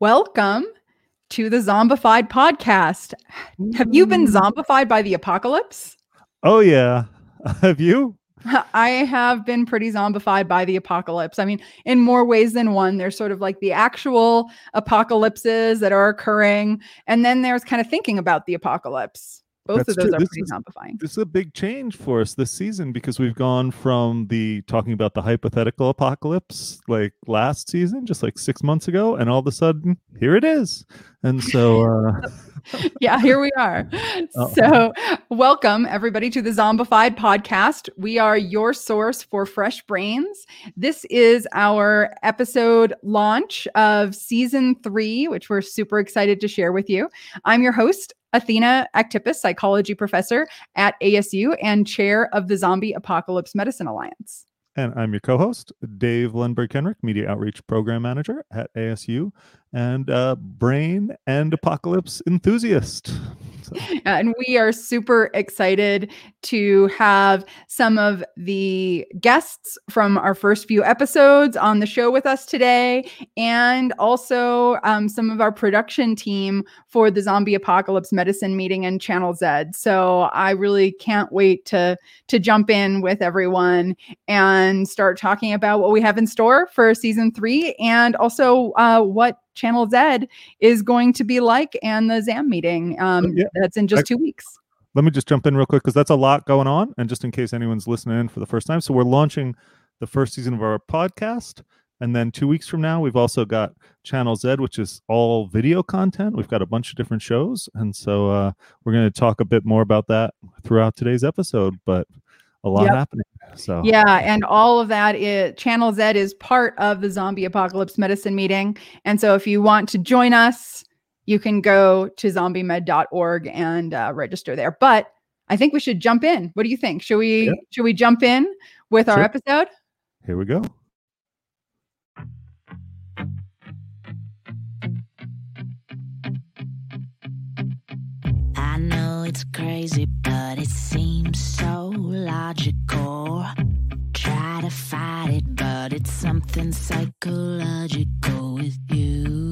Welcome to the Zombified podcast. Have you been Mm. zombified by the apocalypse? Oh yeah. Have you? I have been pretty zombified by the apocalypse. I mean, in more ways than one. There's sort of like the actual apocalypses that are occurring, and then there's kind of thinking about the apocalypse. Both That's of those true. are This pretty is- zombifying. This is a big change for us this season because we've gone from the talking about the hypothetical apocalypse like last season, just like six months ago, and all of a sudden here it is. And so uh yeah, here we are. Uh-oh. So, welcome everybody to the Zombified podcast. We are your source for fresh brains. This is our episode launch of season three, which we're super excited to share with you. I'm your host, Athena Aktipis, psychology professor at ASU and chair of the Zombie Apocalypse Medicine Alliance. and I'm your co-host, Dave Lundberg Kenrick, Media Outreach Program Manager at ASU, and uh brain and apocalypse enthusiast. So, and we are super excited to have some of the guests from our first few episodes on the show with us today, and also um, some of our production team for the Zombie Apocalypse Medicine meeting and Channel Z. So I really can't wait to to jump in with everyone and start talking about what we have in store for season three, and also uh, what Channel Z is going to be like and the ZAM meeting. Um, yeah. That's in just I- two weeks. let me just jump in real quick because that's a lot going on and just in case anyone's listening in for the first time so we're launching the first season of our podcast and then two weeks from now we've also got channel z which is all video content we've got a bunch of different shows and so uh, we're going to talk a bit more about that throughout today's episode but a lot Yep. happening so Yeah, and all of that is Channel Z is part of the Zombie Apocalypse Medicine meeting. And so if you want to join us, you can go to zombiemed.org and uh, register there. But I think we should jump in. What do you think? Should we Yeah. should we jump in with our episode? here we go it's crazy, but it seems so logical. Try to fight it, but it's something psychological with you.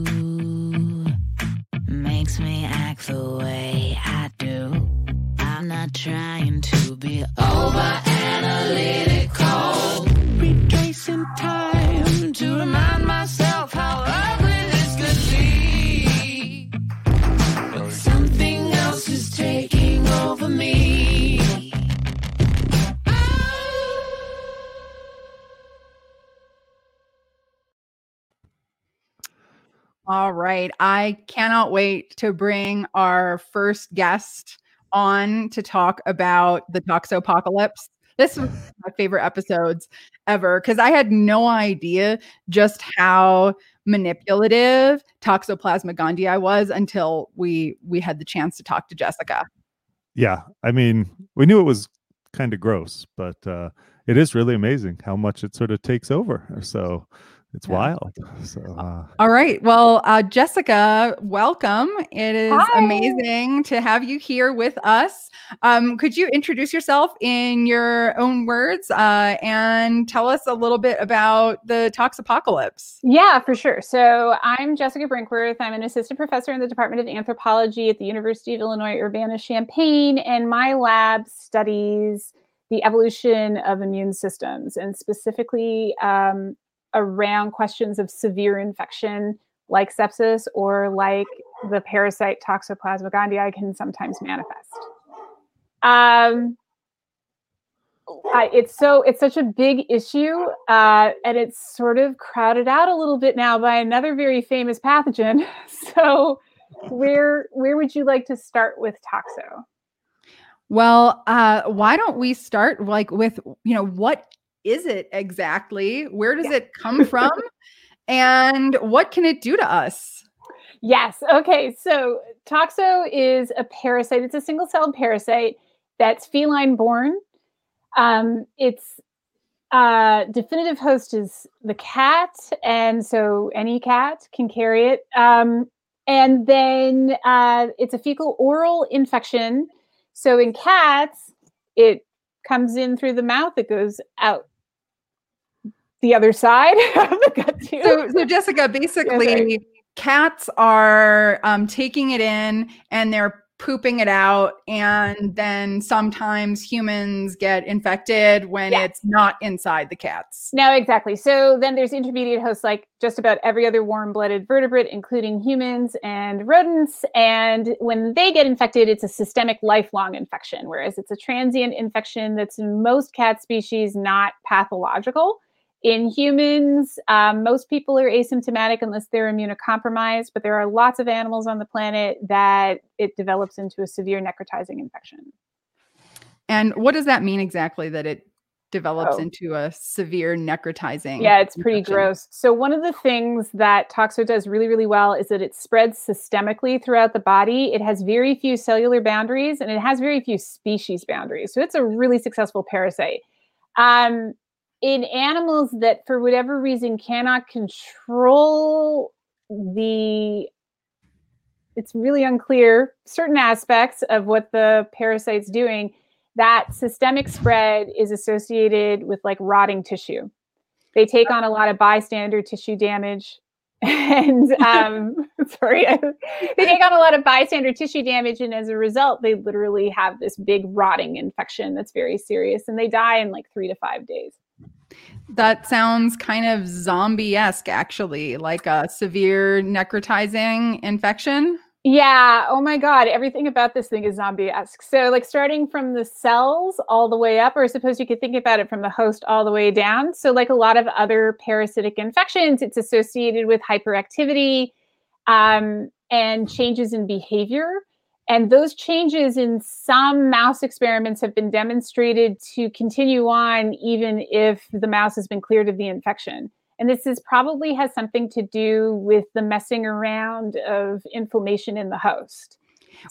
Right. I cannot wait to bring our first guest on to talk about the toxopocalypse. This was my favorite episodes ever because I had no idea just how manipulative Toxoplasma gondii was until we we had the chance to talk to Jessica. yeah i mean we knew it was kind of gross but uh it is really amazing how much it sort of takes over so it's Yeah. wild so uh All right. Well, uh, Jessica, welcome. It is Hi. amazing to have you here with us. Um, could you introduce yourself in your own words uh, and tell us a little bit about the Tox Apocalypse? Yeah, for sure. So I'm Jessica Brinkworth. I'm an assistant professor in the Department of Anthropology at the University of Illinois Urbana-Champaign, and my lab studies the evolution of immune systems, and specifically um, around questions of severe infection, like sepsis or like the parasite Toxoplasma gondii can sometimes manifest. Um, it's so it's such a big issue, uh, and it's sort of crowded out a little bit now by another very famous pathogen. So, where where would you like to start with toxo? Well, uh, why don't we start like with you know what is it exactly? Where does Yeah. it come from? and what can it do to us? Yes. Okay. So toxo is a parasite. It's a single-celled parasite that's feline-born. Um, its uh, definitive host is the cat, and so any cat can carry it. Um, and then uh, it's a fecal oral infection. So in cats, it comes in through the mouth. It goes out the other side of the gut tube. So, so Jessica, basically, cats are um, taking it in and they're pooping it out and then sometimes humans get infected when Yeah. it's not inside the cats No, exactly. So then there's intermediate hosts like just about every other warm blooded vertebrate, including humans and rodents. And when they get infected, it's a systemic lifelong infection, whereas it's a transient infection that's in most cat species not pathological. In humans, um, most people are asymptomatic unless they're immunocompromised, but there are lots of animals on the planet that it develops into a severe necrotizing infection. and what does that mean exactly that it develops Oh. into a severe necrotizing Yeah, it's pretty infection? gross. So one of the things that Toxo does really, really well is that it spreads systemically throughout the body. It has very few cellular boundaries and it has very few species boundaries. So it's a really successful parasite. Um, in animals that, for whatever reason, cannot control the it's really unclear certain aspects of what the parasite's doing that systemic spread is associated with like rotting tissue. They take on a lot of bystander tissue damage and um sorry they take on a lot of bystander tissue damage and as a result they literally have this big rotting infection that's very serious and they die in like three to five days That sounds kind of zombie esque, actually, like a severe necrotizing infection. Yeah. Oh my God. Everything about this thing is zombie esque. So, like, starting from the cells all the way up, or I suppose you could think about it from the host all the way down. So, like a lot of other parasitic infections, it's associated with hyperactivity um, and changes in behavior. And those changes in some mouse experiments have been demonstrated to continue on even if the mouse has been cleared of the infection. And this is probably has something to do with the messing around of inflammation in the host.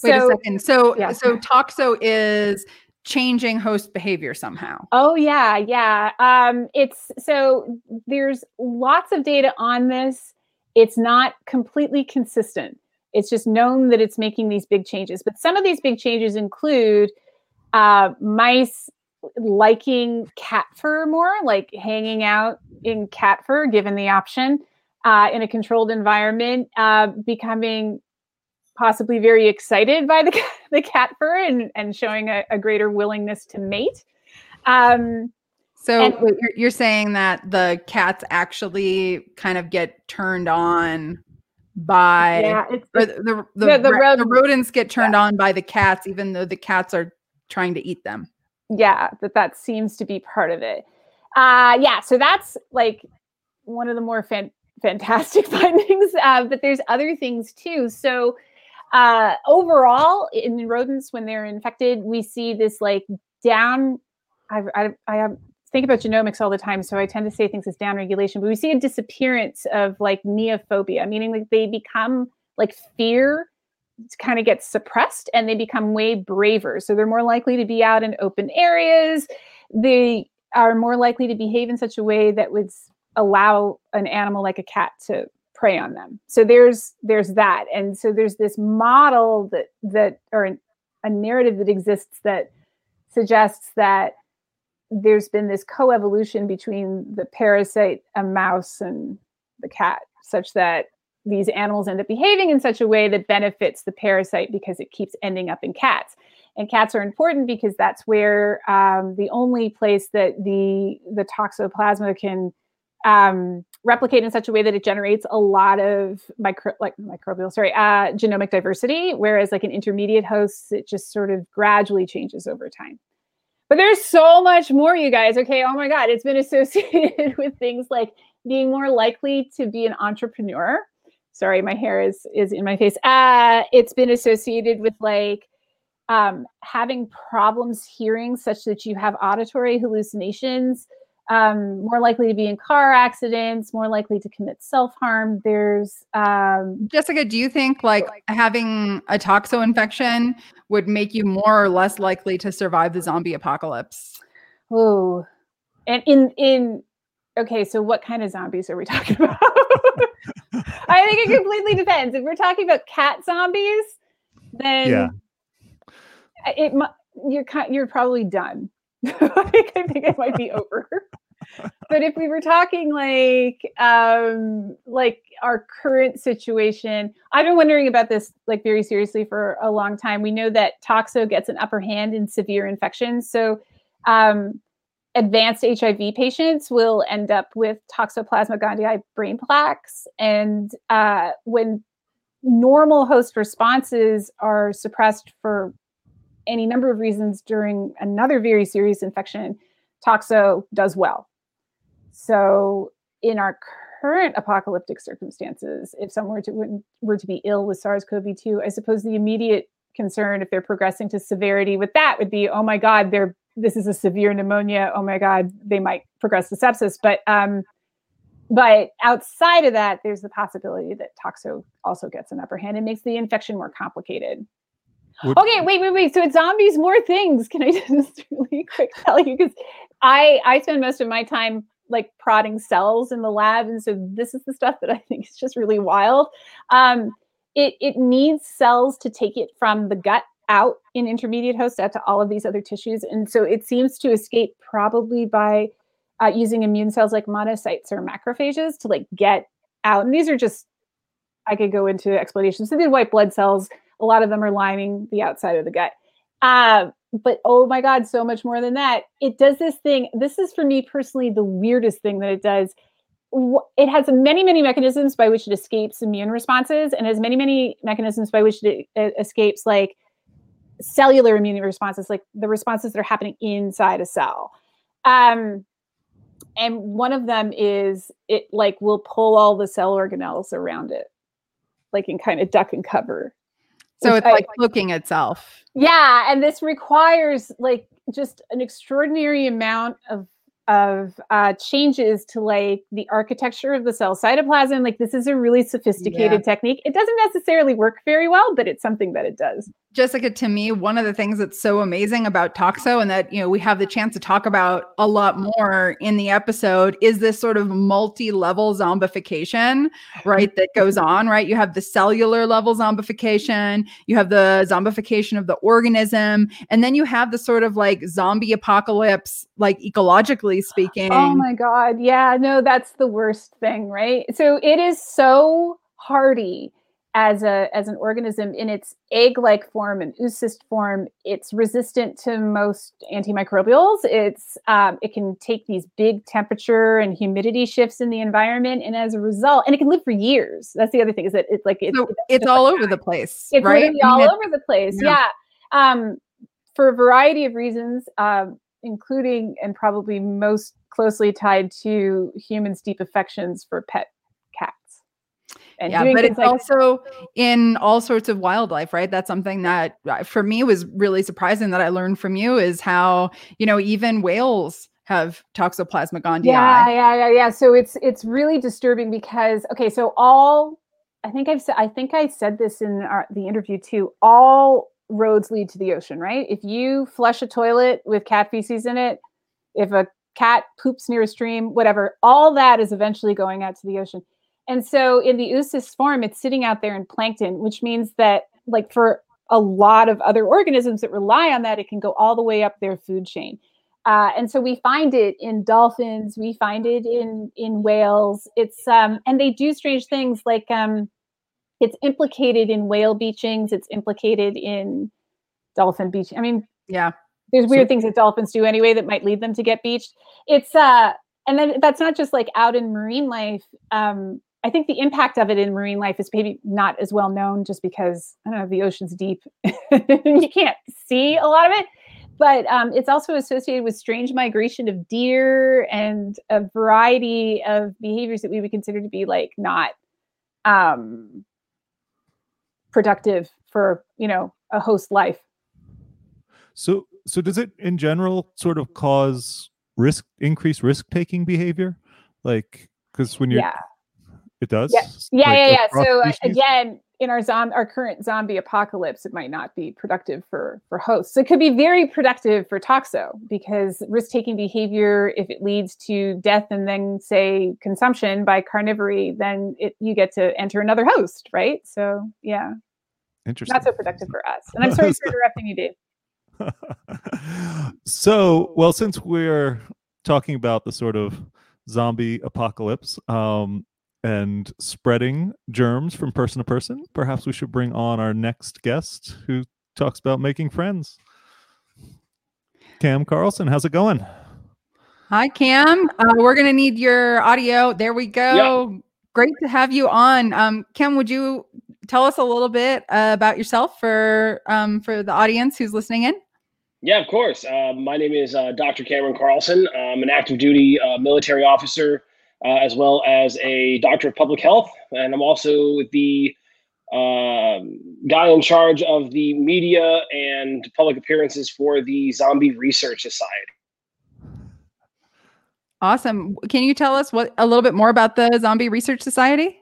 Wait So- a second. So, yeah. so toxo is changing host behavior somehow. Oh yeah, yeah. Um, it's so there's lots of data on this. It's not completely consistent. It's just known that it's making these big changes. But some of these big changes include uh, mice liking cat fur more, like hanging out in cat fur, given the option uh, in a controlled environment, uh, becoming possibly very excited by the, the cat fur and, and showing a, a greater willingness to mate. Um, So And- you're, you're saying that the cats actually kind of get turned on by, yeah, it's, the, the, the, The- ra- the rodents. get turned on by the cats, even though the cats are trying to eat them. yeah that that seems to be part of it uh yeah so that's like one of the more fan- fantastic findings uh, but there's other things too so uh overall in rodents when they're infected we see this like down i i, I have, think about genomics all the time so i tend to say things as down regulation but we see a disappearance of like neophobia meaning like they become like fear kind of gets suppressed and they become way braver. So they're more likely to be out in open areas. They are more likely to behave in such a way that would allow an animal like a cat to prey on them. So there's there's that. And so there's this model that that or an- a narrative that exists that suggests that there's been this coevolution between the parasite, a mouse, and the cat, such that these animals end up behaving in such a way that benefits the parasite because it keeps ending up in cats. And cats are important because that's where um, the only place that the the toxoplasma can um, replicate in such a way that it generates a lot of micro like microbial sorry uh, genomic diversity. Whereas like an intermediate host, it just sort of gradually changes over time. But there's so much more, you guys. Okay, oh my God, it's been associated with things like being more likely to be an entrepreneur. Sorry my hair is is in my face. Uh it's been associated with like um having problems hearing such that you have auditory hallucinations um more likely to be in car accidents more likely to commit self-harm there's um Jessica, do you think like having a toxo infection would make you more or less likely to survive the zombie apocalypse? oh and in in okay so what kind of zombies are we talking about i think it completely depends if we're talking about cat zombies then Yeah. it you're ki- you're probably done. I think I think it might be over. but if we were talking like um like our current situation i've been wondering about this like very seriously for a long time. We know that toxo gets an upper hand in severe infections. So um advanced hiv patients will end up with toxoplasma gondii brain plaques. And uh, when normal host responses are suppressed for any number of reasons during another very serious infection toxo does well so in our current apocalyptic circumstances, if someone were to, were to be ill with SARS-CoV-2, I suppose the immediate concern if they're progressing to severity with that would be, oh my God, they're this is a severe pneumonia. Oh my God, they might progress to sepsis. But um, but outside of that, there's the possibility that toxo also gets an upper hand and makes the infection more complicated. Would- Okay, wait, wait, wait. So it's zombies, more things. Can I just really quick tell you? Because I I spend most of my time like prodding cells in the lab, and so this is the stuff that I think is just really wild. Um, it it needs cells to take it from the gut out in intermediate host out to all of these other tissues, and so it seems to escape probably by uh, using immune cells like monocytes or macrophages to like get out. And these are just I could go into explanations. So the white blood cells, a lot of them are lining the outside of the gut. Uh, but oh my God, so much more than that. It does this thing. This is for me personally the weirdest thing that it does. It has many, many mechanisms by which it escapes immune responses and has many, many mechanisms by which it, escapes like cellular immune responses, like the responses that are happening inside a cell. Um, and one of them is it like will pull all the cell organelles around it, like in kind of duck and cover. So it's I- like cloaking itself. yeah, and this requires like just an extraordinary amount of of uh, changes to like the architecture of the cell cytoplasm. Like this is a really sophisticated technique. It doesn't necessarily work very well, but it's something that it does. Jessica, to me, one of the things that's so amazing about Toxo and that, you know, we have the chance to talk about a lot more in the episode is this sort of multi-level zombification, right? That goes on, right? You have the cellular level zombification, you have the zombification of the organism, and then you have the sort of like zombie apocalypse, like ecologically oh speaking. Oh my god. Yeah, no, that's the worst thing, right? So it is so hardy as a as an organism in its egg-like form and oocyst form. It's resistant to most antimicrobials. It's um, it can take these big temperature and humidity shifts in the environment, and as a result, and it can live for years. That's the other thing is that it's like it's, So it's just all like over the place, it's right? literally I mean, all it's- over the place. yeah. Yeah. Um, for a variety of reasons, um, including and probably most closely tied to humans' deep affections for pet. And yeah but it's like also in all sorts of wildlife right that's something that uh, for me was really surprising that i learned from you is how you know even whales have toxoplasma gondii yeah, yeah, yeah, yeah. So it's it's really disturbing because okay, so all I think I've said I think I said this in our, the interview too. All roads lead to the ocean, right? If you flush a toilet with cat feces in it, if a cat poops near a stream, whatever, all that is eventually going out to the ocean. And so in the oocyst form, it's sitting out there in plankton, which means that like for a lot of other organisms that rely on that, it can go all the way up their food chain. Uh, and so we find it in dolphins, we find it in in whales. It's um, and they do strange things like um, it's implicated in whale beachings. It's implicated in dolphin beach. I mean, yeah there's So- weird things that dolphins do anyway that might lead them to get beached. It's uh, and then that's not just like out in marine life. Um, I think the impact of it in marine life is maybe not as well known, just because I don't know the ocean's deep. you can't see a lot of it, but um, it's also associated with strange migration of deer and a variety of behaviors that we would consider to be like not um, productive for you know a host life. So, so does it in general sort of cause risk, increased risk taking behavior? Like, because when you're, Yeah. It does. Yeah, Like, yeah, yeah. So uh, again, in our zom- our current zombie apocalypse, it might not be productive for for hosts. It could be very productive for toxo because risk taking behavior, if it leads to death and then say consumption by carnivory, then it you get to enter another host, right? So yeah, Interesting. not so productive for us. And I'm sorry for interrupting you, Dave. so, well, since we're talking about the sort of zombie apocalypse um, and spreading germs from person to person, perhaps we should bring on our next guest who talks about making friends. Cam Carlson, how's it going? Hi, Cam. Uh, we're going to need your audio. There we go. Great to have you on. Um, Cam, would you tell us a little bit uh, about yourself for um, for the audience who's listening in? Yeah, of course. Uh, my name is uh, Dr. Cameron Carlson. I'm an active duty uh, military officer, uh, as well as a doctor of public health. And I'm also the um guy in charge of the media and public appearances for the Zombie Research Society. Awesome. Can you tell us what a little bit more about the Zombie Research Society?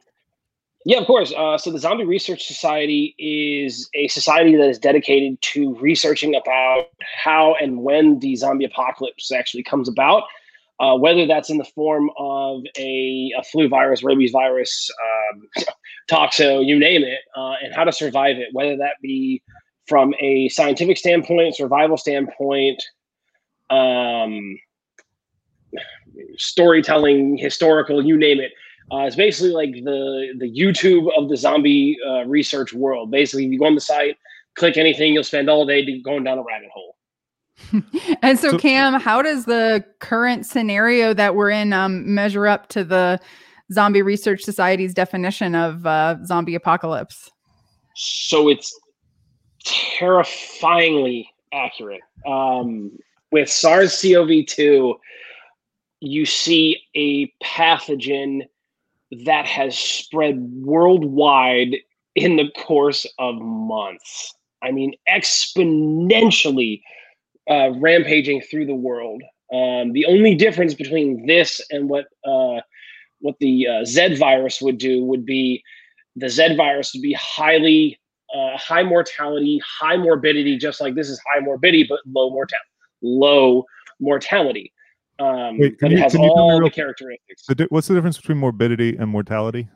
Yeah, of course. Uh, so the Zombie Research Society is a society that is dedicated to researching about how and when the zombie apocalypse actually comes about, uh, whether that's in the form of a, a flu virus, rabies virus, um, toxo, you name it, uh, and how to survive it, whether that be from a scientific standpoint, survival standpoint, um, storytelling, historical, you name it. Uh, it's basically like the the YouTube of the zombie uh, research world. Basically, if you go on the site, click anything, you'll spend all day going down a rabbit hole. and so, So- Cam, how does the current scenario that we're in um, measure up to the Zombie Research Society's definition of uh, zombie apocalypse? So it's terrifyingly accurate. Um, with SARS-CoV-2, you see a pathogen that has spread worldwide in the course of months. I mean, exponentially uh, rampaging through the world. Um, the only difference between this and what uh, what the uh, Z virus would do would be the Z virus would be highly uh, high mortality, high morbidity, just like this is high morbidity, but low mortality. Low mortality. Um, Wait, can but you- it has you tell all real- the characteristics. The di- what's the difference between morbidity and mortality?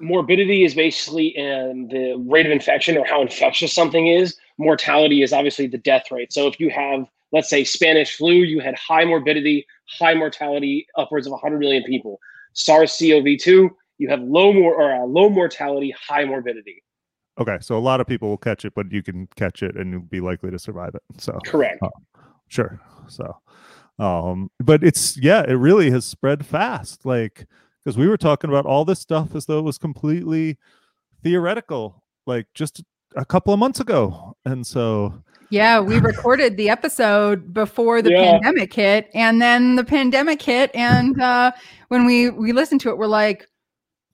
morbidity is basically um, the rate of infection or how infectious something is. Mortality is obviously the death rate. So if you have, let's say, Spanish flu, you had high morbidity, high mortality, upwards of 100 million people. SARS-CoV-2, you have low more or uh, low mortality, high morbidity. Okay, so a lot of people will catch it, but you can catch it and you'll be likely to survive it. So Correct. sure. So, um, but it's yeah, it really has spread fast. Like because we were talking about all this stuff as though it was completely theoretical, like just a couple of months ago, and so Yeah, we recorded the episode before the Yeah. pandemic hit, and then the pandemic hit, and uh, when we we listened to it, we're like,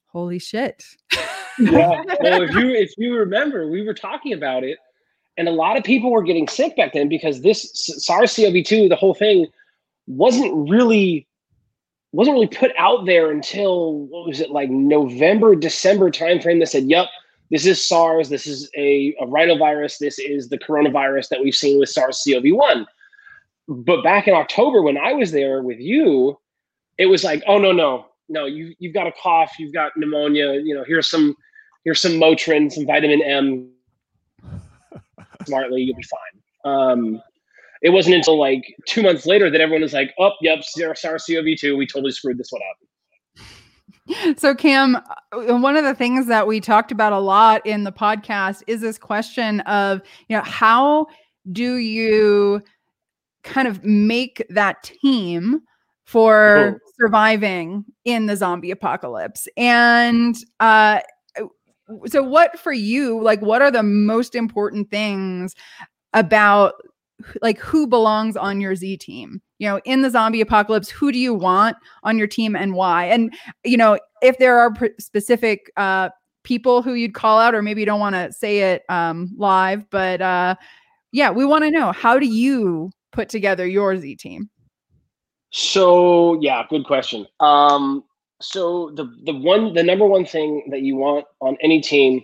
"Holy shit!" yeah. Well, if you if you remember, we were talking about it, and a lot of people were getting sick back then because this SARS-CoV-2, the whole thing, wasn't really wasn't really put out there until what was it like November, December timeframe that said, "Yep, this is SARS. This is a, a rhinovirus. This is the coronavirus that we've seen with SARS-CoV-1." But back in October, when I was there with you, it was like, "Oh no, no, no! You you've got a cough. You've got pneumonia. You know, here's some here's some Motrin, some vitamin M. Smartly, you'll be fine." Um, it wasn't until like two months later that everyone was like, "Oh, yep, SARS-CoV-2. We totally screwed this one up." So, Cam, uh, one of the things that we talked about a lot in the podcast is this question of, you know, how do you kind of make that team for surviving in the zombie apocalypse? And uh, so, what for you, like, what are the most important things about like who belongs on your Z team? You know, in the zombie apocalypse, who do you want on your team and why? And you know, if there are specific uh, people who you'd call out, or maybe you don't want to say it um, live, but uh, yeah, we want to know how do you put together your Z team? So yeah, good question. Um, so the the one the number one thing that you want on any team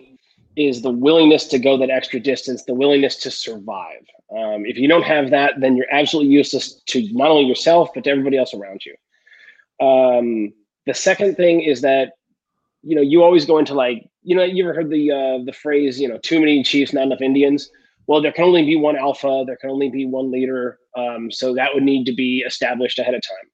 is the willingness to go that extra distance, the willingness to survive. Um, if you don't have that, then you're absolutely useless to not only yourself but to everybody else around you. Um, the second thing is that you know you always go into like you know you ever heard the uh, the phrase you know too many chiefs not enough Indians. Well, there can only be one alpha. There can only be one leader. Um, so that would need to be established ahead of time.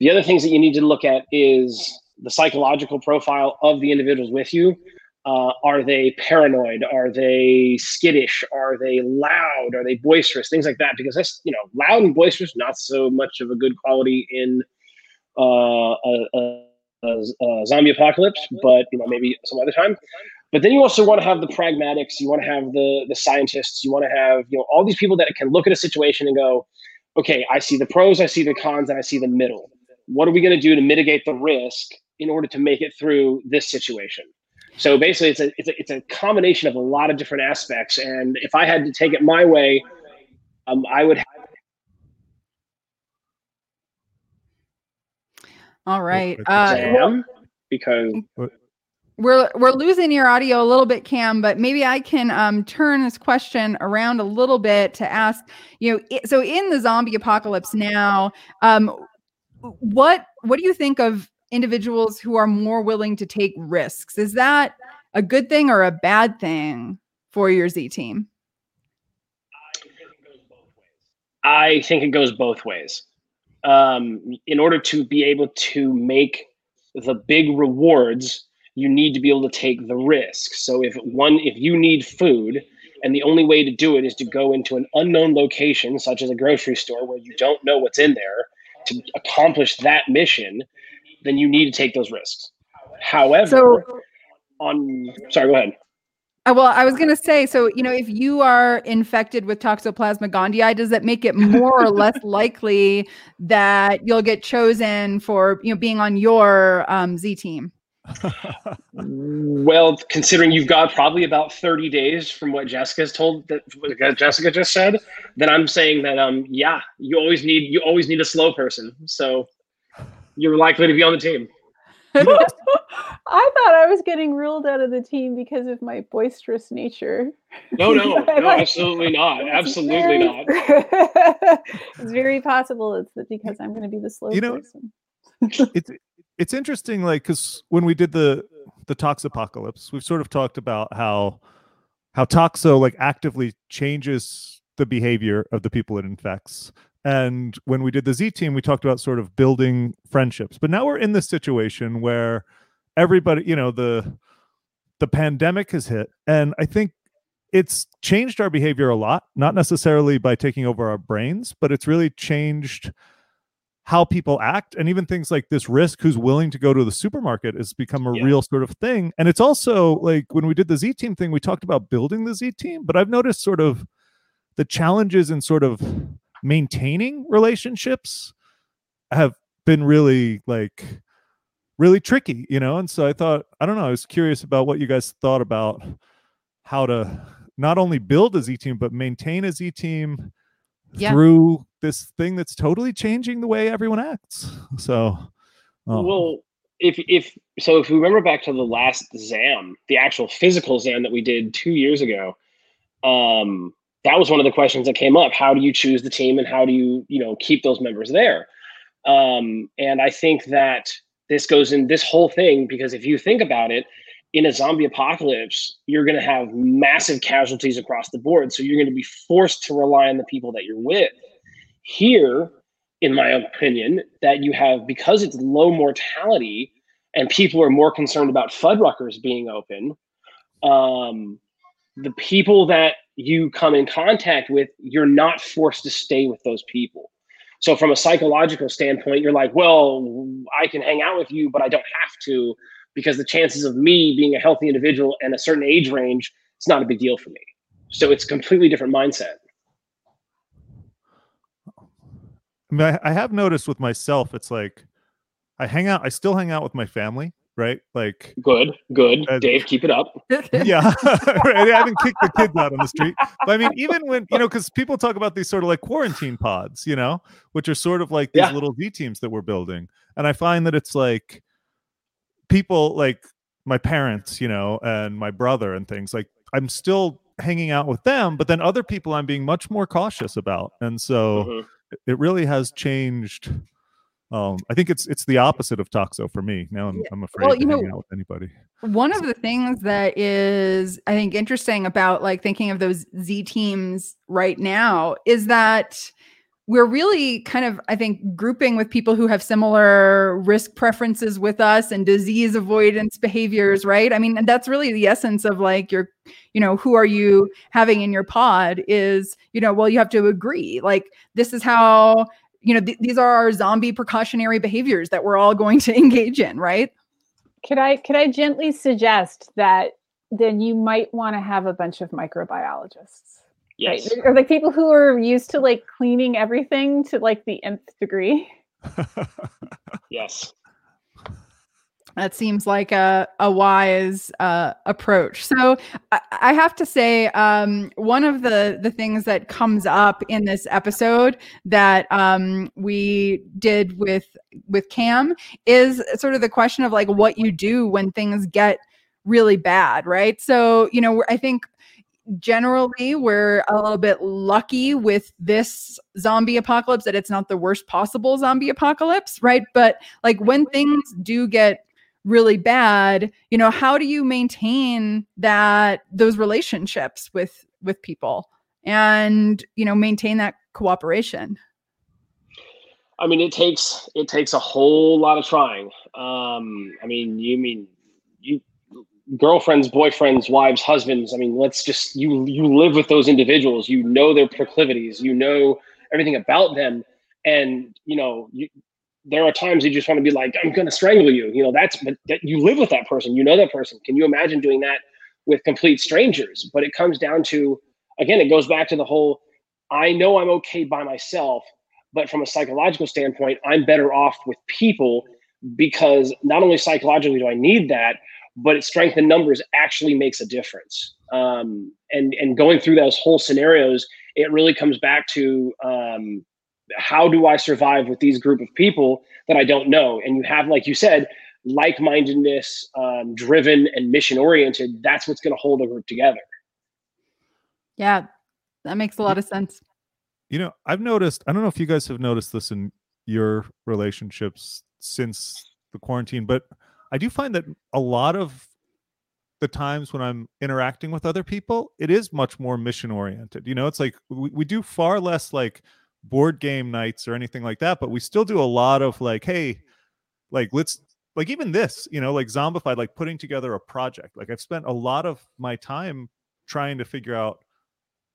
The other things that you need to look at is the psychological profile of the individuals with you. Uh, are they paranoid? Are they skittish? Are they loud? Are they boisterous? Things like that. Because that's you know, loud and boisterous, not so much of a good quality in uh, a, a, a, zombie apocalypse, but you know, maybe some other time. But then you also want to have the pragmatics. You want to have the the scientists. You want to have you know all these people that can look at a situation and go, okay, I see the pros, I see the cons, and I see the middle. What are we going to do to mitigate the risk in order to make it through this situation? So basically, it's a, it's a it's a combination of a lot of different aspects. And if I had to take it my way, um, I would. Have- All right. Uh, because we're we're losing your audio a little bit cam but maybe i can um, turn this question around a little bit to ask you know i- so in the zombie apocalypse now um, what what do you think of individuals who are more willing to take risks is that a good thing or a bad thing for your z team I think it goes both ways. Um, in order to be able to make the big rewards, you need to be able to take the risk. So if one, if you need food, and the only way to do it is to go into an unknown location, such as a grocery store where you don't know what's in there, to accomplish that mission, then you need to take those risks. However, so on sorry, go ahead. Uh, well, I was going to say, so you know, if you are infected with Toxoplasma gondii, does that make it more or less likely that you'll get chosen for you know being on your um, Z team? Well, considering you've got probably about 30 days from what Jessica's told that what Jessica just said, then I'm saying that um yeah, you always need you always need a slow person. So you're likely to be on the team. I thought I was getting ruled out of the team because of my boisterous nature. No, no, no, Like, absolutely not. Absolutely very- not. it's very possible it's that because I'm going to be the slow You know- person. it's it's interesting like because when we did the the tox apocalypse we've sort of talked about how how toxo like actively changes the behavior of the people it infects and when we did the z team we talked about sort of building friendships. But now we're in this situation where everybody you know the the pandemic has hit. And i think it's changed our behavior a lot not necessarily by taking over our brains but it's really changed how people act. And even things like this risk who's willing to go to the supermarket has become a Yeah. real sort of thing. And it's also like when we did the z team thing we talked about building the z team. But i've noticed sort of the challenges in sort of maintaining relationships have been really like really tricky you know and so i thought i don't know i was curious about what you guys thought about how to not only build a z team but maintain a z team Yeah. through this thing that's totally changing the way everyone acts so oh, Well, if if so, if we remember back to the last ZAM, the actual physical ZAM that we did two years ago, um, that was one of the questions that came up. How do you choose the team, and how do you you know keep those members there? Um, and I think that this goes in this whole thing because if you think about it, in a zombie apocalypse, you're going to have massive casualties across the board. So you're going to be forced to rely on the people that you're with. Here, in my opinion, that you have because it's low mortality and people are more concerned about Fuddruckers being open. Um, the people that you come in contact with, you're not forced to stay with those people. So, from a psychological standpoint, you're like, well, I can hang out with you, but I don't have to because the chances of me being a healthy individual and a certain age range, it's not a big deal for me. So, it's completely different mindset. I, mean, I have noticed with myself it's like i hang out i still hang out with my family right like Good, good. Uh, Dave, keep it up. yeah right, i haven't kicked the kids out on the street but i mean even when you know because people talk about these sort of like quarantine pods you know which are sort of like these Yeah. little z teams that we're building and i find that it's like people like my parents you know and my brother and things like i'm still hanging out with them but then other people i'm being much more cautious about and so Mhm. it- it really has changed um i think it's it's the opposite of toxo for me now i'm. I'm afraid Well, to you hang know- out with anybody One of the things that is, I think, interesting about like thinking of those Z teams right now is that we're really kind of i think grouping with people who have similar risk preferences with us and disease avoidance behaviors right i mean that's really the essence of like your you know who are you having in your pod is you know well you have to agree like this is how you know th- these are our zombie precautionary behaviors that we're all going to engage in right Could I could I gently suggest that then you might want to have a bunch of microbiologists? Yes. Right? Or like people who are used to like cleaning everything to like the nth degree. Yes. That seems like a, a wise uh, approach. So I, I have to say, um, one of the the things that comes up in this episode that um, we did with with Cam is sort of the question of like what you do when things get really bad, right? So you know, I think generally we're a little bit lucky with this zombie apocalypse that it's not the worst possible zombie apocalypse, right? But like when things do get really bad you know how do you maintain that those relationships with with people and you know maintain that cooperation I mean, it takes it takes a whole lot of trying. Um, I mean, you mean you girlfriends, boyfriends, wives, husbands. I mean, let's just you you live with those individuals. You know their proclivities. You know everything about them, and you know you, there are times you just want to be like, I'm going to strangle you. You know, that's that you live with that person. You know that person. Can you imagine doing that with complete strangers? But it comes down to again, it goes back to the whole. I know I'm okay by myself, but from a psychological standpoint, I'm better off with people because not only psychologically do I need that, but its strength in numbers actually makes a difference. Um, and and going through those whole scenarios, it really comes back to um, how do I survive with these group of people that I don't know? And you have, like you said, like-mindedness, um, driven, and mission-oriented. That's what's going to hold a group together. yeah that makes a lot of sense You know, I've noticed, I don't know if you guys have noticed this in your relationships since the quarantine, but I do find that a lot of the times when I'm interacting with other people, it is much more mission oriented. You know, it's like we, we do far less like board game nights or anything like that, but we still do a lot of like, hey, like let's like even this, you know, like zombified, like putting together a project. Like I've spent a lot of my time trying to figure out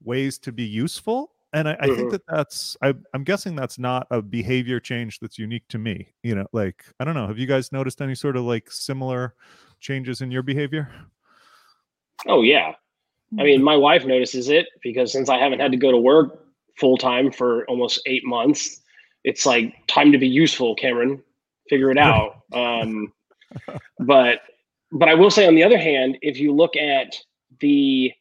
ways to be useful and I, I think Mhm. that that's I, i'm guessing that's not a behavior change that's unique to me you know like i don't know have you guys noticed any sort of like similar changes in your behavior Oh yeah. I mean, my wife notices it because since I haven't had to go to work full time for almost eight months, it's like time to be useful, Cameron. Figure it out. Um, but but I will say on the other hand, if you look at the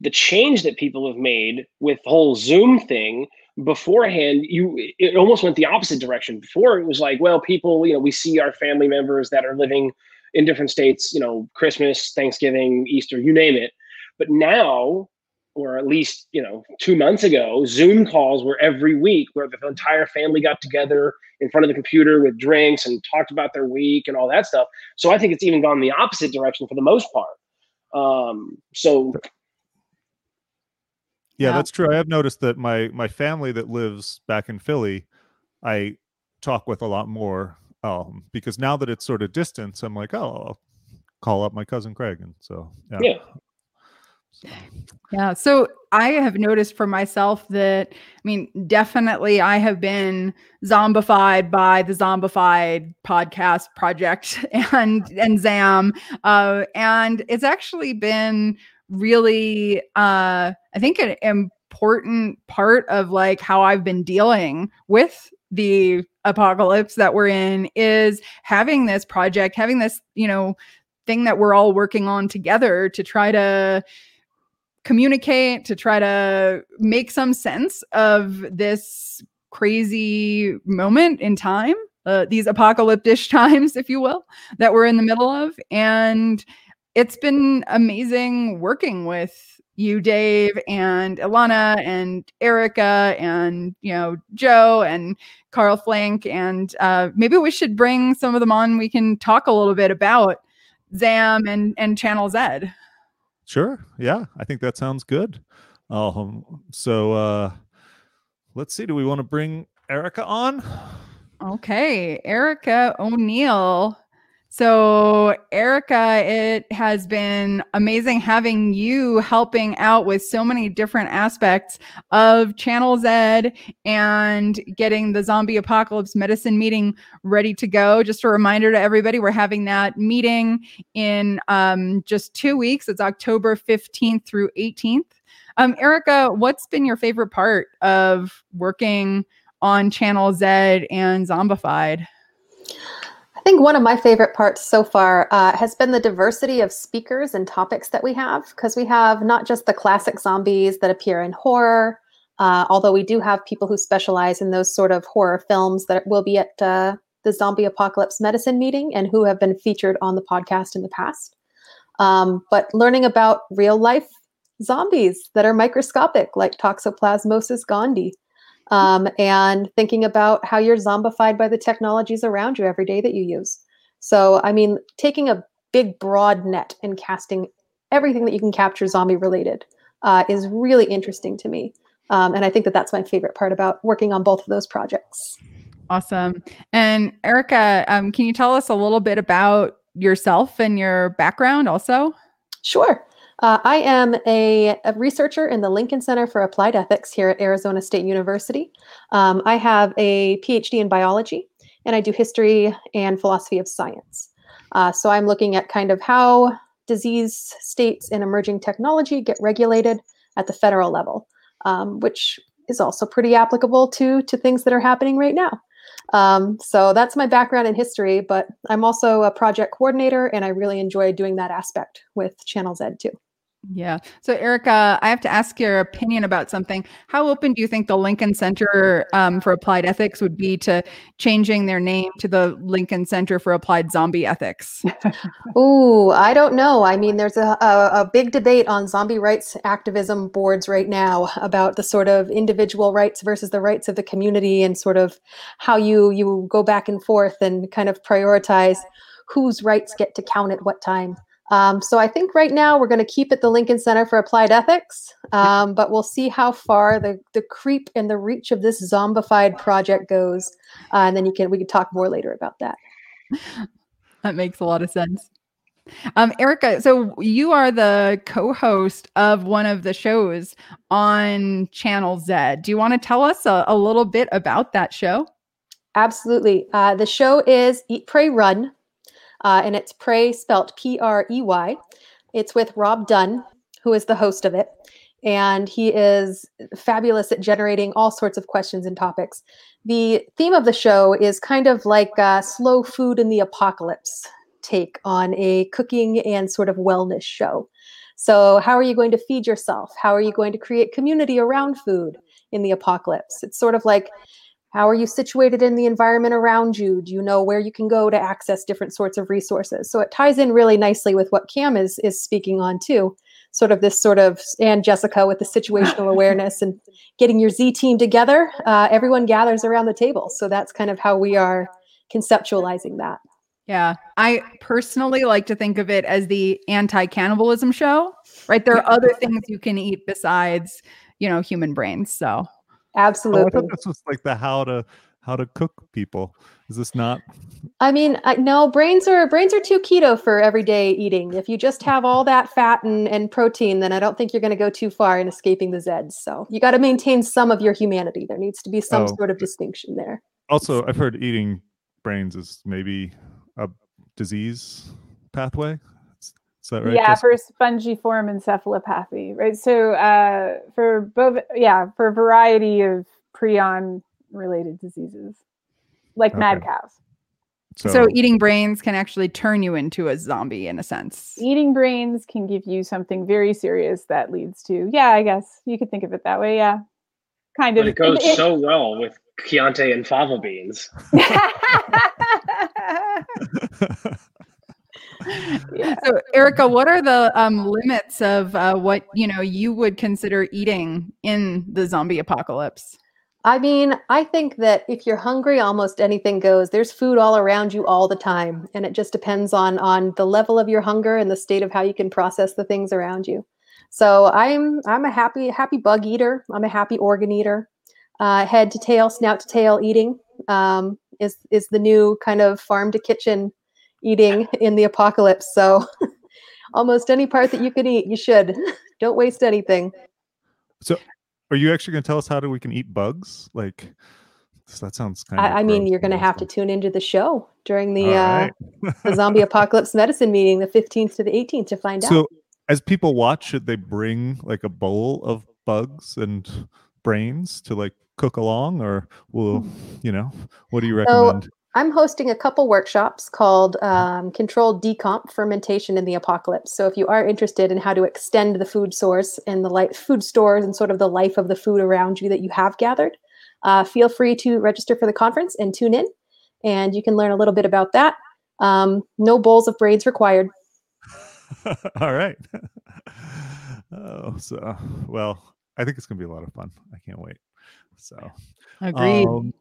the change that people have made with the whole Zoom thing beforehand, you it almost went the opposite direction. Before it was like, well, people, you know, we see our family members that are living in different states, you know, Christmas, Thanksgiving, Easter, you name it. But now, or at least, you know, two months ago, Zoom calls were every week where the entire family got together in front of the computer with drinks and talked about their week and all that stuff. So I think it's even gone the opposite direction for the most part. Um, so yeah, Yeah. that's true i have noticed that my my family that lives back in philly i talk with a lot more um because now that it's sort of distance i'm like oh i'll call up my cousin craig and so yeah, yeah, So, Yeah. So I have noticed for myself that, I mean, definitely I have been zombified by the zombified podcast project and and Zam. Uh, and it's actually been really uh I think an important part of like how I've been dealing with the apocalypse that we're in is having this project, having this, you know, thing that we're all working on together to try to communicate to try to make some sense of this crazy moment in time uh, these apocalyptic times if you will that we're in the middle of. And it's been amazing working with you dave and ilana and erica and you know joe and carl flank. And uh, maybe we should bring some of them on. We can talk a little bit about zam and and channel z Sure. Yeah, I think that sounds good. Um, so uh let's see. Do we want to bring Erica on? Okay, Erica O'Neill. So, Erica, it has been amazing having you helping out with so many different aspects of Channel Z and getting the zombie apocalypse medicine meeting ready to go. Just a reminder to everybody, we're having that meeting in um, just two weeks. It's October 15th through 18th. Um, Erica, what's been your favorite part of working on Channel Z and Zombified? I think one of my favorite parts so far uh, has been the diversity of speakers and topics that we have, because we have not just the classic zombies that appear in horror, uh, although we do have people who specialize in those sort of horror films that will be at uh, the Zombie Apocalypse Medicine meeting and who have been featured on the podcast in the past. Um, but learning about real life zombies that are microscopic, like Toxoplasmosis gondii, um, and thinking about how you're zombified by the technologies around you every day that you use. So, I mean, taking a big, broad net and casting everything that you can capture zombie related uh, is really interesting to me. Um, and I think that that's my favorite part about working on both of those projects. Awesome. And Erica, um, can you tell us a little bit about yourself and your background also? Sure. Uh, I am a, a, researcher in the Lincoln Center for Applied Ethics here at Arizona State University. Um, I have a PhD in biology, and I do history and philosophy of science. Uh, so I'm looking at kind of how disease states and emerging technology get regulated at the federal level, um, which is also pretty applicable to to things that are happening right now. Um, so that's my background in history, but I'm also a project coordinator, and I really enjoy doing that aspect with Channel Z too. Yeah. So, Erica, I have to ask your opinion about something. How open do you think the Lincoln Center um, for Applied Ethics would be to changing their name to the Lincoln Center for Applied Zombie Ethics? Ooh, I don't know. I mean, there's a, a, a, big debate on zombie rights activism boards right now about the sort of individual rights versus the rights of the community and sort of how you you go back and forth and kind of prioritize whose rights get to count at what time. Um, so I think right now we're going to keep it the Lincoln Center for Applied Ethics, um, but we'll see how far the, the creep and the reach of this zombified project goes, uh, and then you can we can talk more later about that. That makes a lot of sense. Um, Erica, so you are the co-host of one of the shows on Channel Z. Do you want to tell us a, a little bit about that show? Absolutely. Uh, the show is Eat, Prey, Run uh, and it's Prey spelt P R E Y. It's with Rob Dunn, who is the host of it. And he is fabulous at generating all sorts of questions and topics. The theme of the show is kind of like a slow food in the apocalypse take on a cooking and sort of wellness show. So, how are you going to feed yourself? How are you going to create community around food in the apocalypse? It's sort of like how are you situated in the environment around you? Do you know where you can go to access different sorts of resources? So it ties in really nicely with what Cam is is speaking on too. Sort of this sort of and Jessica with the situational awareness and getting your Z team together. Uh, everyone gathers around the table. So that's kind of how we are conceptualizing that. Yeah. I personally like to think of it as the anti cannibalism show, right? There are other things you can eat besides, you know, human brains. So Absolutely. Oh, I thought this was like the how to how to cook people. Is this not? I mean, I, no, brains are brains are too keto for everyday eating. If you just have all that fat and, and protein, then I don't think you're going to go too far in escaping the Zeds. So you got to maintain some of your humanity. There needs to be some oh. sort of distinction there. Also, I've heard eating brains is maybe a disease pathway. Is that right? Yeah, for spongiform encephalopathy, right? So uh, for both, yeah, for a variety of prion related diseases, like okay. mad cows. So, so, eating brains can actually turn you into a zombie in a sense. Eating brains can give you something very serious that leads to, yeah, I guess you could think of it that way. Yeah, kind of. But it goes it, so well with Chianti and fava beans. yeah. So, Erica, what are the um, limits of uh, what you know you would consider eating in the zombie apocalypse? I mean, I think that if you're hungry, almost anything goes. There's food all around you all the time, and it just depends on on the level of your hunger and the state of how you can process the things around you. So I'm I'm a happy happy bug eater. I'm a happy organ eater. uh, head to tail, snout to tail eating um, is is the new kind of farm to kitchen eating in the apocalypse. So almost any part that you can eat, you should. Don't waste anything. So are you actually going to tell us how do we can eat bugs? Like, that sounds kind of. I, I mean, you're going to have to tune into the show during the All uh, the zombie apocalypse medicine meeting, the 15th to the 18th, to find out. So, as people watch, should they bring like a bowl of bugs and brains to like cook along, or will you know? What do you So- recommend? I'm hosting a couple workshops called um, Controlled Decomp Fermentation in the Apocalypse. So if you are interested in how to extend the food source and the life, food stores and sort of the life of the food around you that you have gathered, uh, feel free to register for the conference and tune in, and you can learn a little bit about that. Um, no bowls of brains required. All right. oh, so well, I think it's gonna be a lot of fun. I can't wait. So, Agreed. um,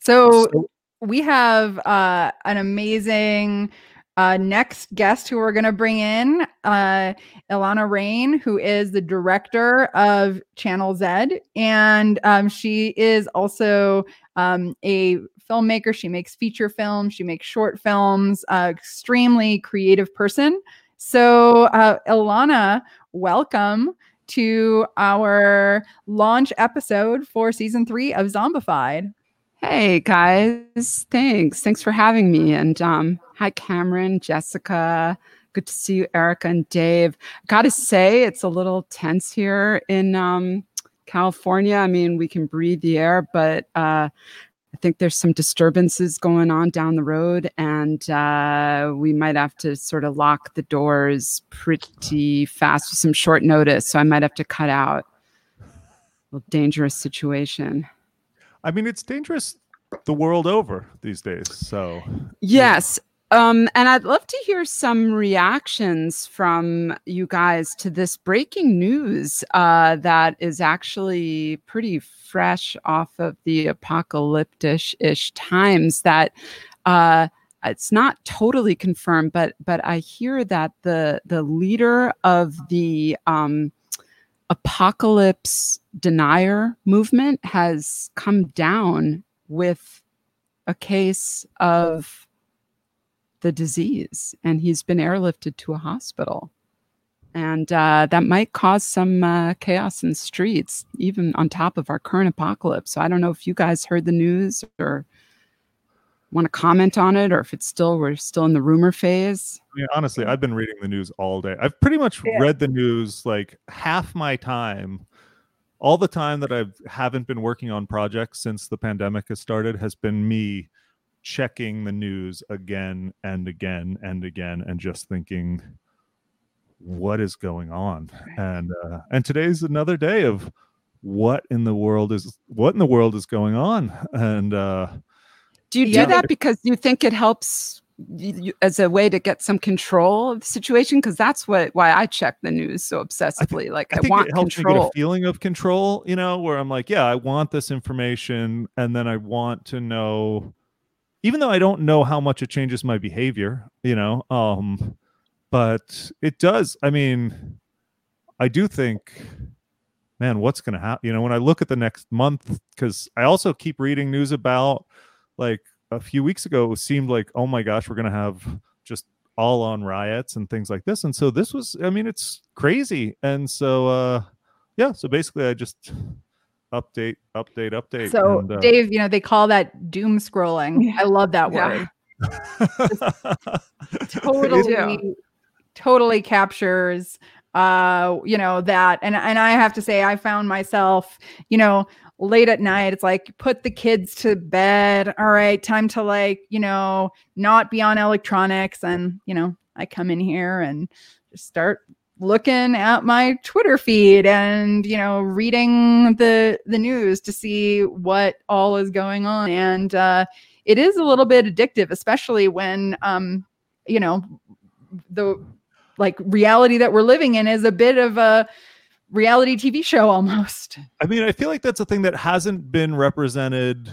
so, so- we have uh, an amazing uh, next guest who we're going to bring in, uh, Ilana Rain, who is the director of Channel Z. And um, she is also um, a filmmaker. She makes feature films, she makes short films, uh, extremely creative person. So, uh, Ilana, welcome to our launch episode for season three of Zombified. Hey guys, thanks. Thanks for having me. And um, hi, Cameron, Jessica. Good to see you, Erica and Dave. Got to say, it's a little tense here in um, California. I mean, we can breathe the air, but uh, I think there's some disturbances going on down the road, and uh, we might have to sort of lock the doors pretty fast with some short notice. So I might have to cut out. A dangerous situation. I mean, it's dangerous the world over these days. So, Yes. Um, and I'd love to hear some reactions from you guys to this breaking news uh, that is actually pretty fresh off of the apocalyptic ish times that uh, it's not totally confirmed, but but I hear that the the leader of the um, apocalypse denier movement has come down with a case of the disease and he's been airlifted to a hospital. And uh, that might cause some uh, chaos in the streets even on top of our current apocalypse. So i don't know if you guys heard the news or want to comment on it or if it's still we're still in the rumor phase I mean, honestly, I've been reading the news all day. I've pretty much Yeah. read the news like half my time. All the time that I haven't been working on projects since the pandemic has started has been me checking the news again and again and again and just thinking what is going on and uh, and today's another day of what in the world is what in the world is going on and uh do you Yeah. do that because you think it helps you, as a way to get some control of the situation because that's what why i check the news so obsessively like i, I think want it helps me control get a feeling of control, you know, where I'm like, yeah, I want this information, and then I want to know, even though I don't know how much it changes my behavior, you know, um, but it does. I mean, I do think, man, what's going to happen? You know, when I look at the next month, because I also keep reading news about, like, a few weeks ago, it seemed like, oh my gosh, we're going to have just all on riots and things like this. And so this was, I mean, it's crazy. And so, uh, yeah, so basically I just update, update, update. So, and, uh, Dave, you know, they call that doom scrolling. Yeah. I love that Yeah. word. Totally, totally captures uh you know that and and i have to say i found myself you know late at night it's like put the kids to bed all right time to like you know not be on electronics and you know i come in here and just start looking at my twitter feed and you know reading the the news to see what all is going on. And uh it is a little bit addictive especially when um you know the like reality that we're living in is a bit of a reality TV show almost. I mean, I feel like that's a thing that hasn't been represented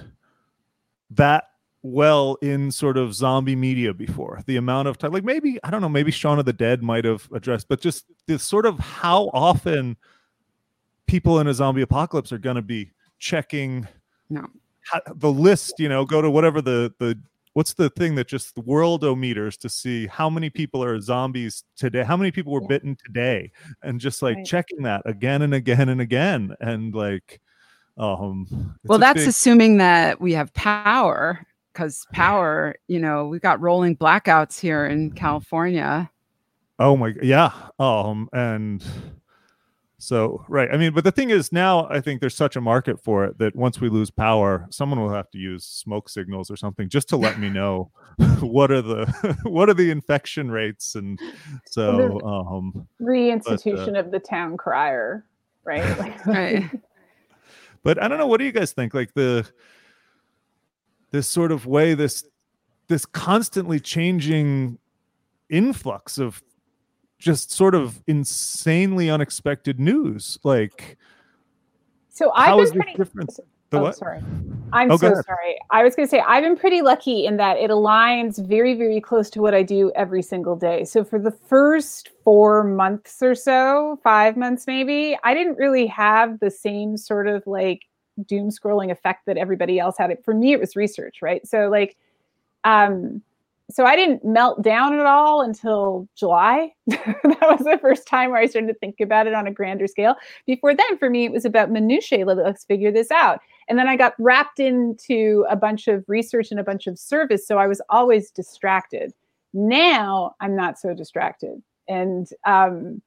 that well in sort of zombie media before. The amount of time, like maybe, I don't know, maybe Shaun of the Dead might have addressed, but just this sort of how often people in a zombie apocalypse are going to be checking No. how, the list, you know, go to whatever the the what's the thing that just the worldometers to see how many people are zombies today, how many people were Yeah. bitten today, and just like Right. checking that again and again and again, and like, um, well that's big- assuming that we have power because power you know we've got rolling blackouts here in california Oh my, yeah. Um, and so right. I mean, but the thing is, now I think there's such a market for it that once we lose power, someone will have to use smoke signals or something just to let me know what are the what are the infection rates, and so um, Reinstitution of the town crier, right? Like, right but I don't know. What do you guys think? Like the this sort of way this this constantly changing influx of just sort of insanely unexpected news. Like So I've been pretty. different? The oh, what? sorry. I'm Oh, so sorry. I was going to say I've been pretty lucky in that it aligns very, very close to what I do every single day. So for the first four months or so, five months maybe, I didn't really have the same sort of like doom scrolling effect that everybody else had. For me, it was research, right? So like, um, so I didn't melt down at all until July. that was the first time where I started to think about it on a grander scale. Before then, for me, it was about minutiae. Let- Let's figure this out. And then I got wrapped into a bunch of research and a bunch of service. So I was always distracted. Now I'm not so distracted. And um,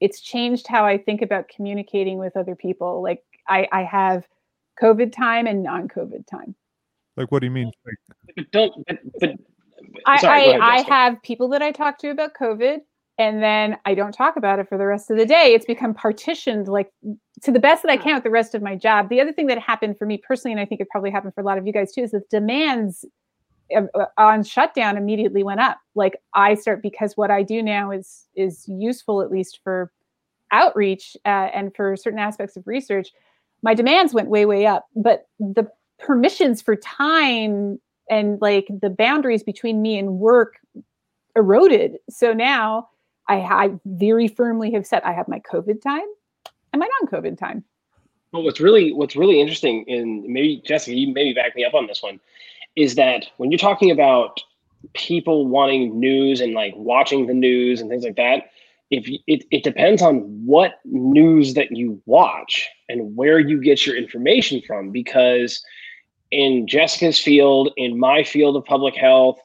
it's changed how I think about communicating with other people. Like I, I have COVID time and non COVID time. Like what do you mean? But don't. But, but I, sorry, go I, ahead, I have people that I talk to about COVID, and then I don't talk about it for the rest of the day. It's become partitioned like to the best that I can with the rest of my job. The other thing that happened for me personally, and I think it probably happened for a lot of you guys too, is that demands uh, uh, on shutdown immediately went up. Like I start because what I do now is is useful at least for outreach uh, and for certain aspects of research. My demands went way way up, but the permissions for time and like the boundaries between me and work eroded. So now I, I very firmly have said I have my COVID time and my non-COVID time. But what's really what's really interesting, and maybe Jessica, you maybe back me up on this one, is that when you're talking about people wanting news and like watching the news and things like that, if you, it it depends on what news that you watch and where you get your information from. Because in Jessica's field, in my field of public health,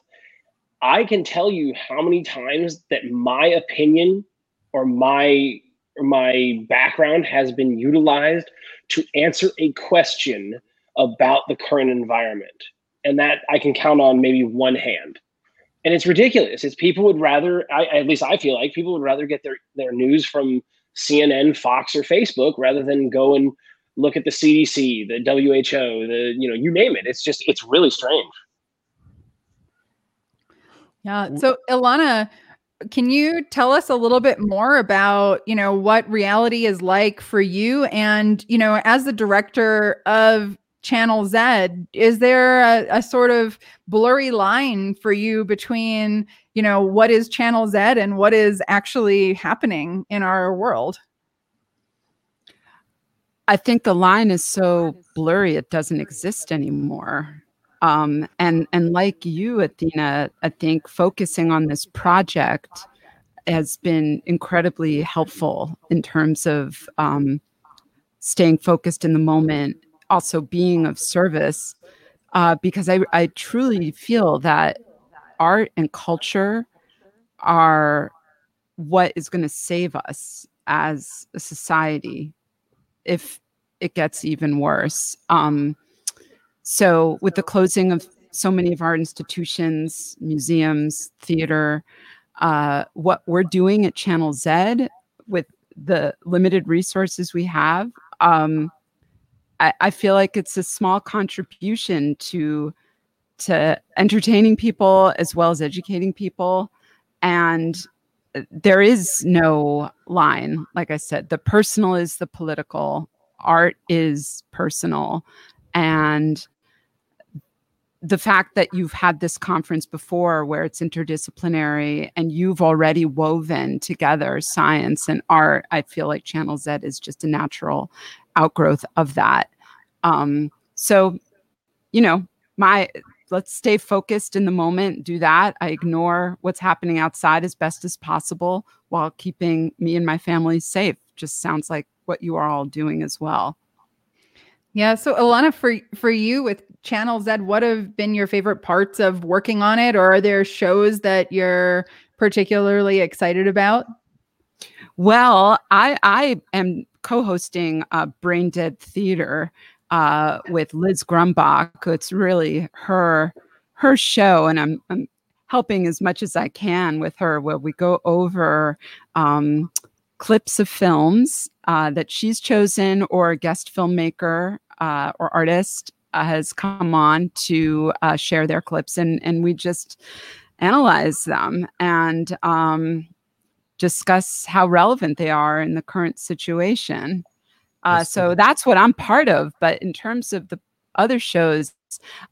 I can tell you how many times that my opinion or my or my background has been utilized to answer a question about the current environment. And that I can count on maybe one hand. And it's ridiculous. It's people would rather, I, at least I feel like people would rather get their, their news from CNN, Fox, or Facebook rather than go and look at the CDC, the WHO, the, you know, you name it. It's just, it's really strange. Yeah. So Ilana, can you tell us a little bit more about, you know, what reality is like for you and, you know, as the director of Channel Z, is there a, a sort of blurry line for you between, you know, what is Channel Z and what is actually happening in our world? I think the line is so blurry it doesn't exist anymore. Um, and and like you, Athena, I think focusing on this project has been incredibly helpful in terms of um, staying focused in the moment, also being of service, uh, because I I truly feel that art and culture are what is going to save us as a society if it gets even worse. Um, so, with the closing of so many of our institutions, museums, theater, uh, what we're doing at Channel Z with the limited resources we have, um, I, I feel like it's a small contribution to to entertaining people as well as educating people, and there is no line. Like I said, the personal is the political, art is personal. And the fact that you've had this conference before where it's interdisciplinary and you've already woven together science and art, I feel like Channel Z is just a natural outgrowth of that. Um, so, you know, my let's stay focused in the moment, do that. I ignore what's happening outside as best as possible while keeping me and my family safe. Just sounds like what you are all doing as well. Yeah. So Alana, for for you with Channel Z, what have been your favorite parts of working on it, or are there shows that you're particularly excited about? Well, I I am co-hosting uh, Brain Dead Theater uh, with Liz Grumbach. It's really her her show, and I'm, I'm helping as much as I can with her. Where we go over um, clips of films uh, that she's chosen, or a guest filmmaker uh, or artist uh, has come on to uh, share their clips, and and we just analyze them and um, discuss how relevant they are in the current situation. Uh, That's so cool. that's what I'm part of. But in terms of the other shows,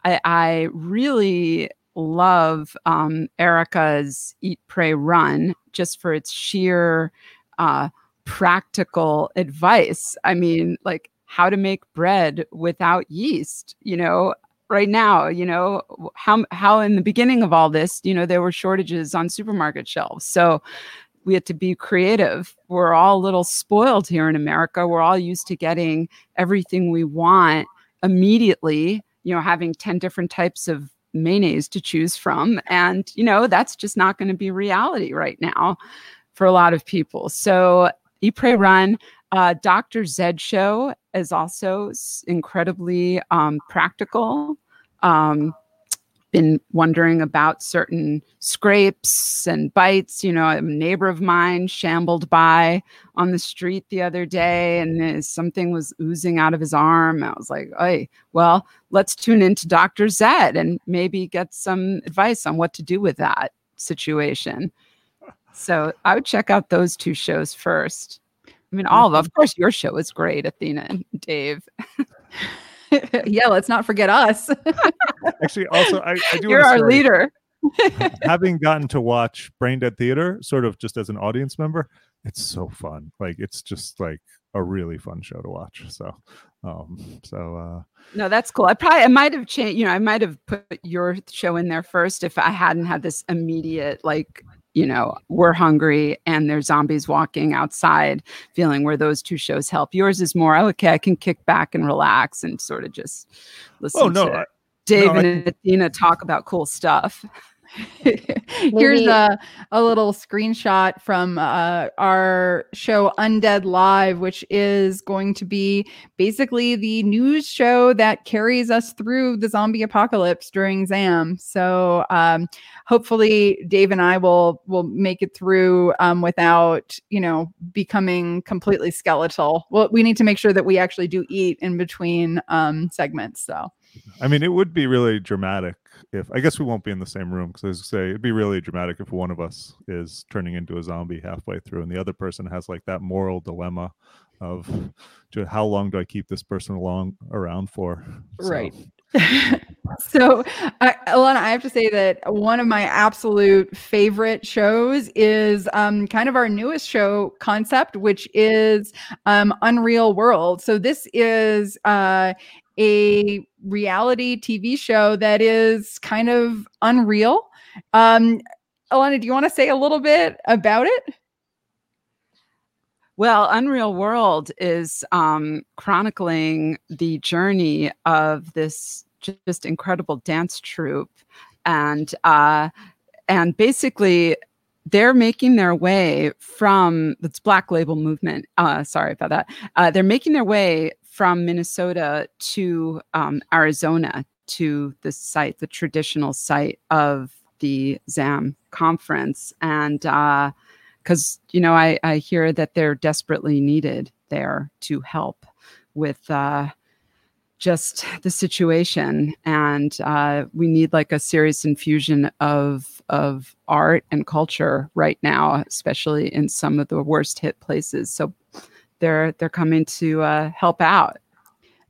I, I really love um, Erica's Eat, Prey, Run just for its sheer uh, practical advice. I mean, like how to make bread without yeast, you know, right now, you know, how, how in the beginning of all this, you know, there were shortages on supermarket shelves. So we had to be creative. We're all a little spoiled here in America. We're all used to getting everything we want immediately, you know, having 10 different types of mayonnaise to choose from. And, you know, that's just not going to be reality right now for a lot of people. So, Eat, Prey, Run, uh, Dr. Zed Show is also incredibly um, practical. Um, been wondering about certain scrapes and bites. You know, a neighbor of mine shambled by on the street the other day and something was oozing out of his arm. I was like, hey, well, let's tune into Dr. Zed and maybe get some advice on what to do with that situation. So I would check out those two shows first. I mean, all of, of course, your show is great, Athena and Dave. yeah, let's not forget us. Actually, also, I, I do You're our leader. having gotten to watch Brain Dead Theater, sort of just as an audience member, it's so fun. Like it's just like a really fun show to watch. So, um, so uh, No, that's cool. I probably I might have changed, you know, I might have put your show in there first if I hadn't had this immediate like, you know, we're hungry and there's zombies walking outside feeling where those two shows help. Yours is more oh, okay, I can kick back and relax and sort of just oh, listen oh no, to I, Dave no, I- and Athena talk about cool stuff. Here's a, a little screenshot from uh, our show Undead Live, which is going to be basically the news show that carries us through the zombie apocalypse during ZAM. So um, hopefully, Dave and I will will make it through um, without you know becoming completely skeletal. Well, we need to make sure that we actually do eat in between um, segments. So. I mean, it would be really dramatic if I guess we won't be in the same room because as I say, it'd be really dramatic if one of us is turning into a zombie halfway through and the other person has like that moral dilemma of ju- how long do I keep this person along around for? So, Right. so, I Alana, I have to say that one of my absolute favorite shows is um, kind of our newest show concept, which is um, Unreal World. So, this is uh, a reality TV show that is kind of unreal. Um, Alana, do you want to say a little bit about it? Well, Unreal World is um, chronicling the journey of this just incredible dance troupe, and uh, and basically they're making their way from it's Black Label Movement. Uh, sorry about that. Uh, they're making their way from Minnesota to um, Arizona to the site, the traditional site of the ZAM conference, and. Uh, because you know I, I hear that they're desperately needed there to help with uh, just the situation and uh, we need like a serious infusion of of art and culture right now especially in some of the worst hit places so they're they're coming to uh, help out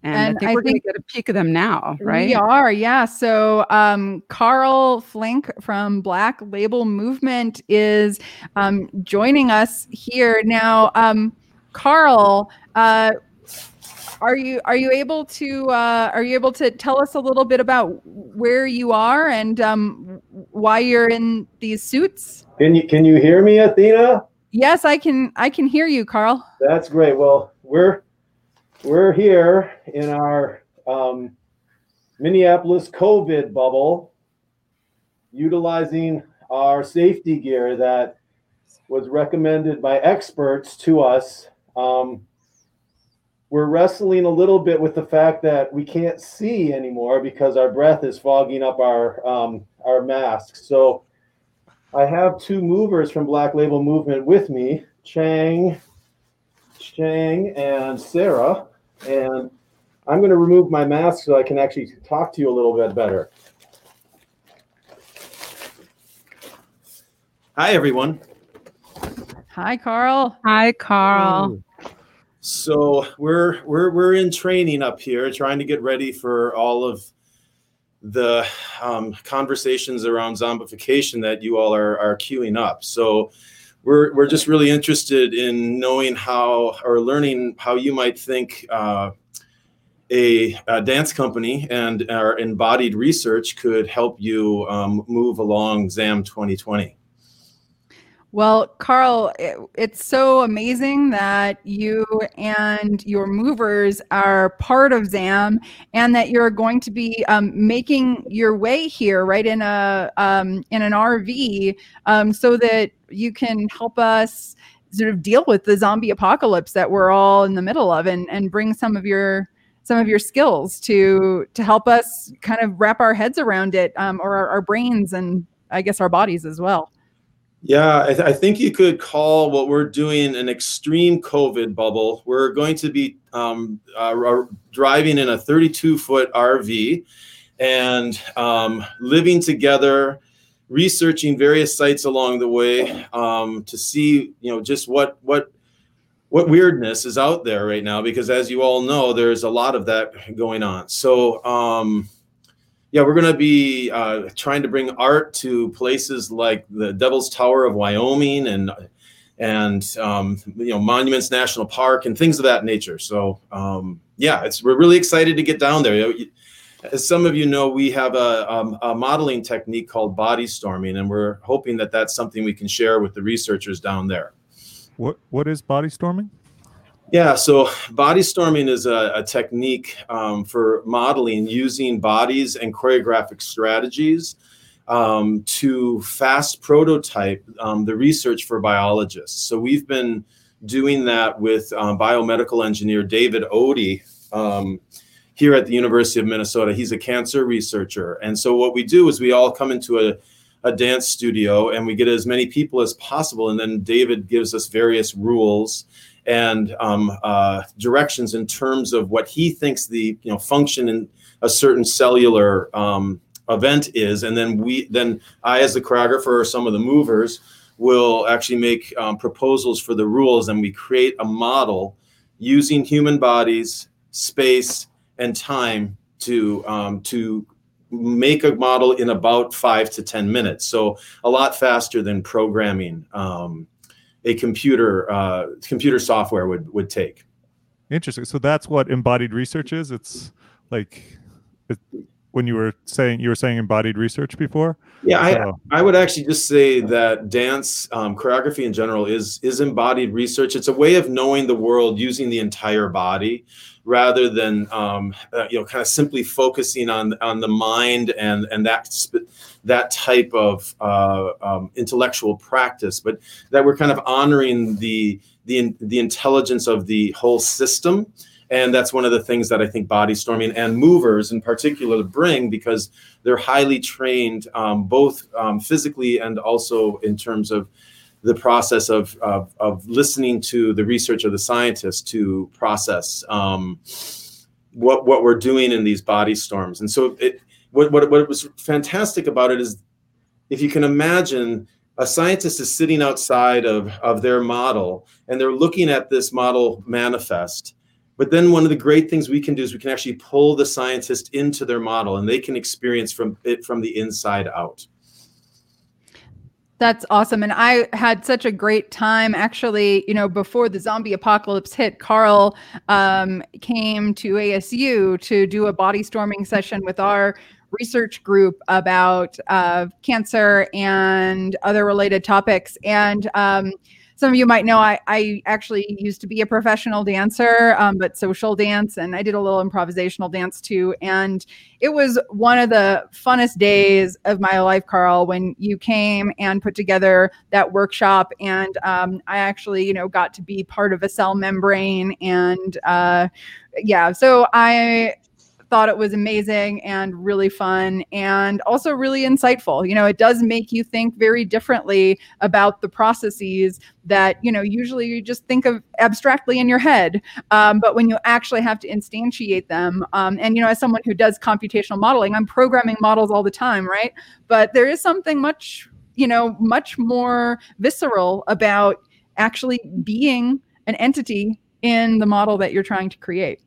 and, And I think I we're going to get a peek of them now, right? We are, yeah. So um, Carl Flink from Black Label Movement is um, joining us here now. Um, Carl, uh, are you are you able to uh, are you able to tell us a little bit about where you are and um, why you're in these suits? Can you can you hear me, Athena? Yes, I can. I can hear you, Carl. That's great. Well, we're we're here in our um, Minneapolis COVID bubble, utilizing our safety gear that was recommended by experts to us. Um, we're wrestling a little bit with the fact that we can't see anymore because our breath is fogging up our um, our masks. So I have two movers from Black Label Movement with me, Chang, Chang, and Sarah, and I'm going to remove my mask so I can actually talk to you a little bit better. Hi, everyone. Hi, Carl. Hi, Carl. Hmm. So we're we're we're in training up here, trying to get ready for all of the um, conversations around zombification that you all are are queuing up. So we're we're just really interested in knowing how or learning how you might think. Uh, a, a dance company and our embodied research could help you um, move along ZAM 2020. Well, Carl, it, it's so amazing that you and your movers are part of ZAM, and that you're going to be um, making your way here, right in a um, in an RV, um, so that you can help us sort of deal with the zombie apocalypse that we're all in the middle of, and and bring some of your some of your skills to to help us kind of wrap our heads around it, um, or our, our brains and I guess our bodies as well. Yeah, I, th- I, think you could call what we're doing an extreme COVID bubble. We're going to be um, uh, driving in a 32 foot RV and um, living together, researching various sites along the way um, to see, you know, just what what what weirdness is out there right now. Because as you all know, there's a lot of that going on. So um, yeah, we're going to be uh, trying to bring art to places like the Devil's Tower of Wyoming and and um, you know Monuments National Park and things of that nature. So um, yeah, it's we're really excited to get down there. As some of you know, we have a, um, a modeling technique called body storming, and we're hoping that that's something we can share with the researchers down there. What what is body storming? Yeah, so body storming is a, a technique um, for modeling using bodies and choreographic strategies um, to fast prototype um, the research for biologists. So we've been doing that with um, biomedical engineer David Odde um, here at the University of Minnesota. He's a cancer researcher. And so what we do is we all come into a a dance studio and we get as many people as possible and then david gives us various rules and um, uh, directions in terms of what he thinks the you know function in a certain cellular um, event is, and then we then I as the choreographer or some of the movers will actually make um, proposals for the rules, and we create a model using human bodies, space, and time to um, to make a model in about five to ten minutes. So a lot faster than programming. Um, a computer uh, computer software would would take. Interesting. So that's what embodied research is. It's like it, when you were saying you were saying embodied research before. Yeah, so. I I would actually just say that dance um, choreography in general is is embodied research. It's a way of knowing the world using the entire body rather than um, uh, you know kind of simply focusing on on the mind and and that sp- that type of uh, um, intellectual practice, but that we're kind of honoring the the the intelligence of the whole system. And that's one of the things that I think body storming and movers in particular bring because they're highly trained, um, both um, physically and also in terms of the process of, of, of listening to the research of the scientists to process um, what what we're doing in these body storms. And so it what, what what was fantastic about it is if you can imagine a scientist is sitting outside of, of their model and they're looking at this model manifest. But then one of the great things we can do is we can actually pull the scientist into their model and they can experience from it from the inside out That's awesome. And I had such a great time. Actually, you know, before the zombie apocalypse hit, Carl um, came to ASU to do a body storming session with our research group about uh, cancer and other related topics. And um, some of you might know I, I actually used to be a professional dancer, um, but social dance, and I did a little improvisational dance too. And it was one of the funnest days of my life, Carl, when you came and put together that workshop. And um, I actually, you know, got to be part of a cell membrane. And uh, yeah, so I thought it was amazing and really fun and also really insightful. You know, it does make you think very differently about the processes that, you know, usually you just think of abstractly in your head. Um, but when you actually have to instantiate them, um, and, you know, as someone who does computational modeling, I'm programming models all the time, right? But there is something much, you know, much more visceral about actually being an entity in the model that you're trying to create.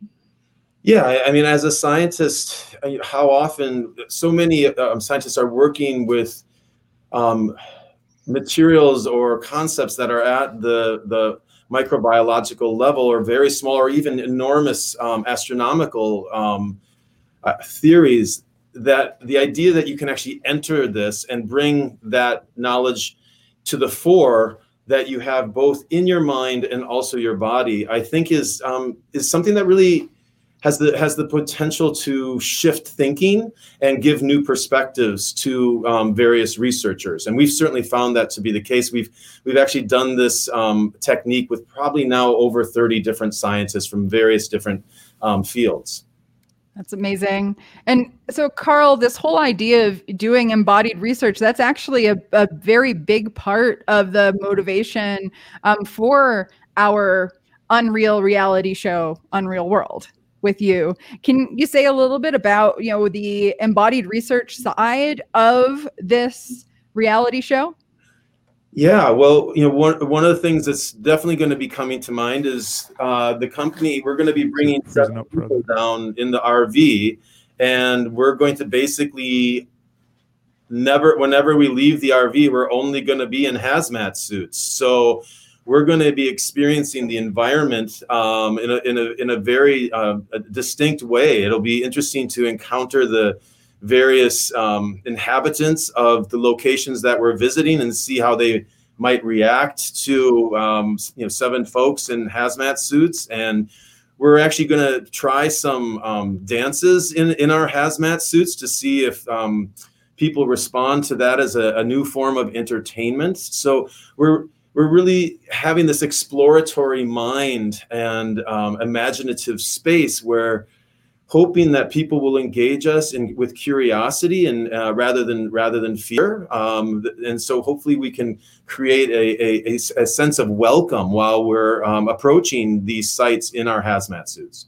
Yeah, I, mean, as a scientist, how often so many um, scientists are working with um, materials or concepts that are at the the microbiological level, or very small, or even enormous um, astronomical um, uh, theories. That the idea that you can actually enter this and bring that knowledge to the fore that you have both in your mind and also your body, I think is um, is something that really has the has the potential to shift thinking and give new perspectives to um, various researchers. And we've certainly found that to be the case. We've we've actually done this um, technique with probably now over 30 different scientists from various different um, fields. That's amazing. And so, Carl, this whole idea of doing embodied research, that's actually a, a very big part of the motivation um, for our Unreal reality show, Unreal World, with you. Can you say a little bit about, you know, the embodied research side of this reality show? Yeah, well, you know, one one of the things that's definitely going to be coming to mind is uh, the company. We're going to be bringing seven people down in the RV, and we're going to basically never, whenever we leave the RV, we're only going to be in hazmat suits. So we're going to be experiencing the environment um, in a in a in a very uh, a distinct way. It'll be interesting to encounter the various um, inhabitants of the locations that we're visiting and see how they might react to um, you know seven folks in hazmat suits and we're actually going to try some um, dances in, in our hazmat suits to see if um, people respond to that as a, a new form of entertainment so we're we're really having this exploratory mind and um, imaginative space where hoping that people will engage us in with curiosity and uh, rather than rather than fear. Um, and so hopefully we can create a a sense of welcome while we're um, approaching these sites in our hazmat suits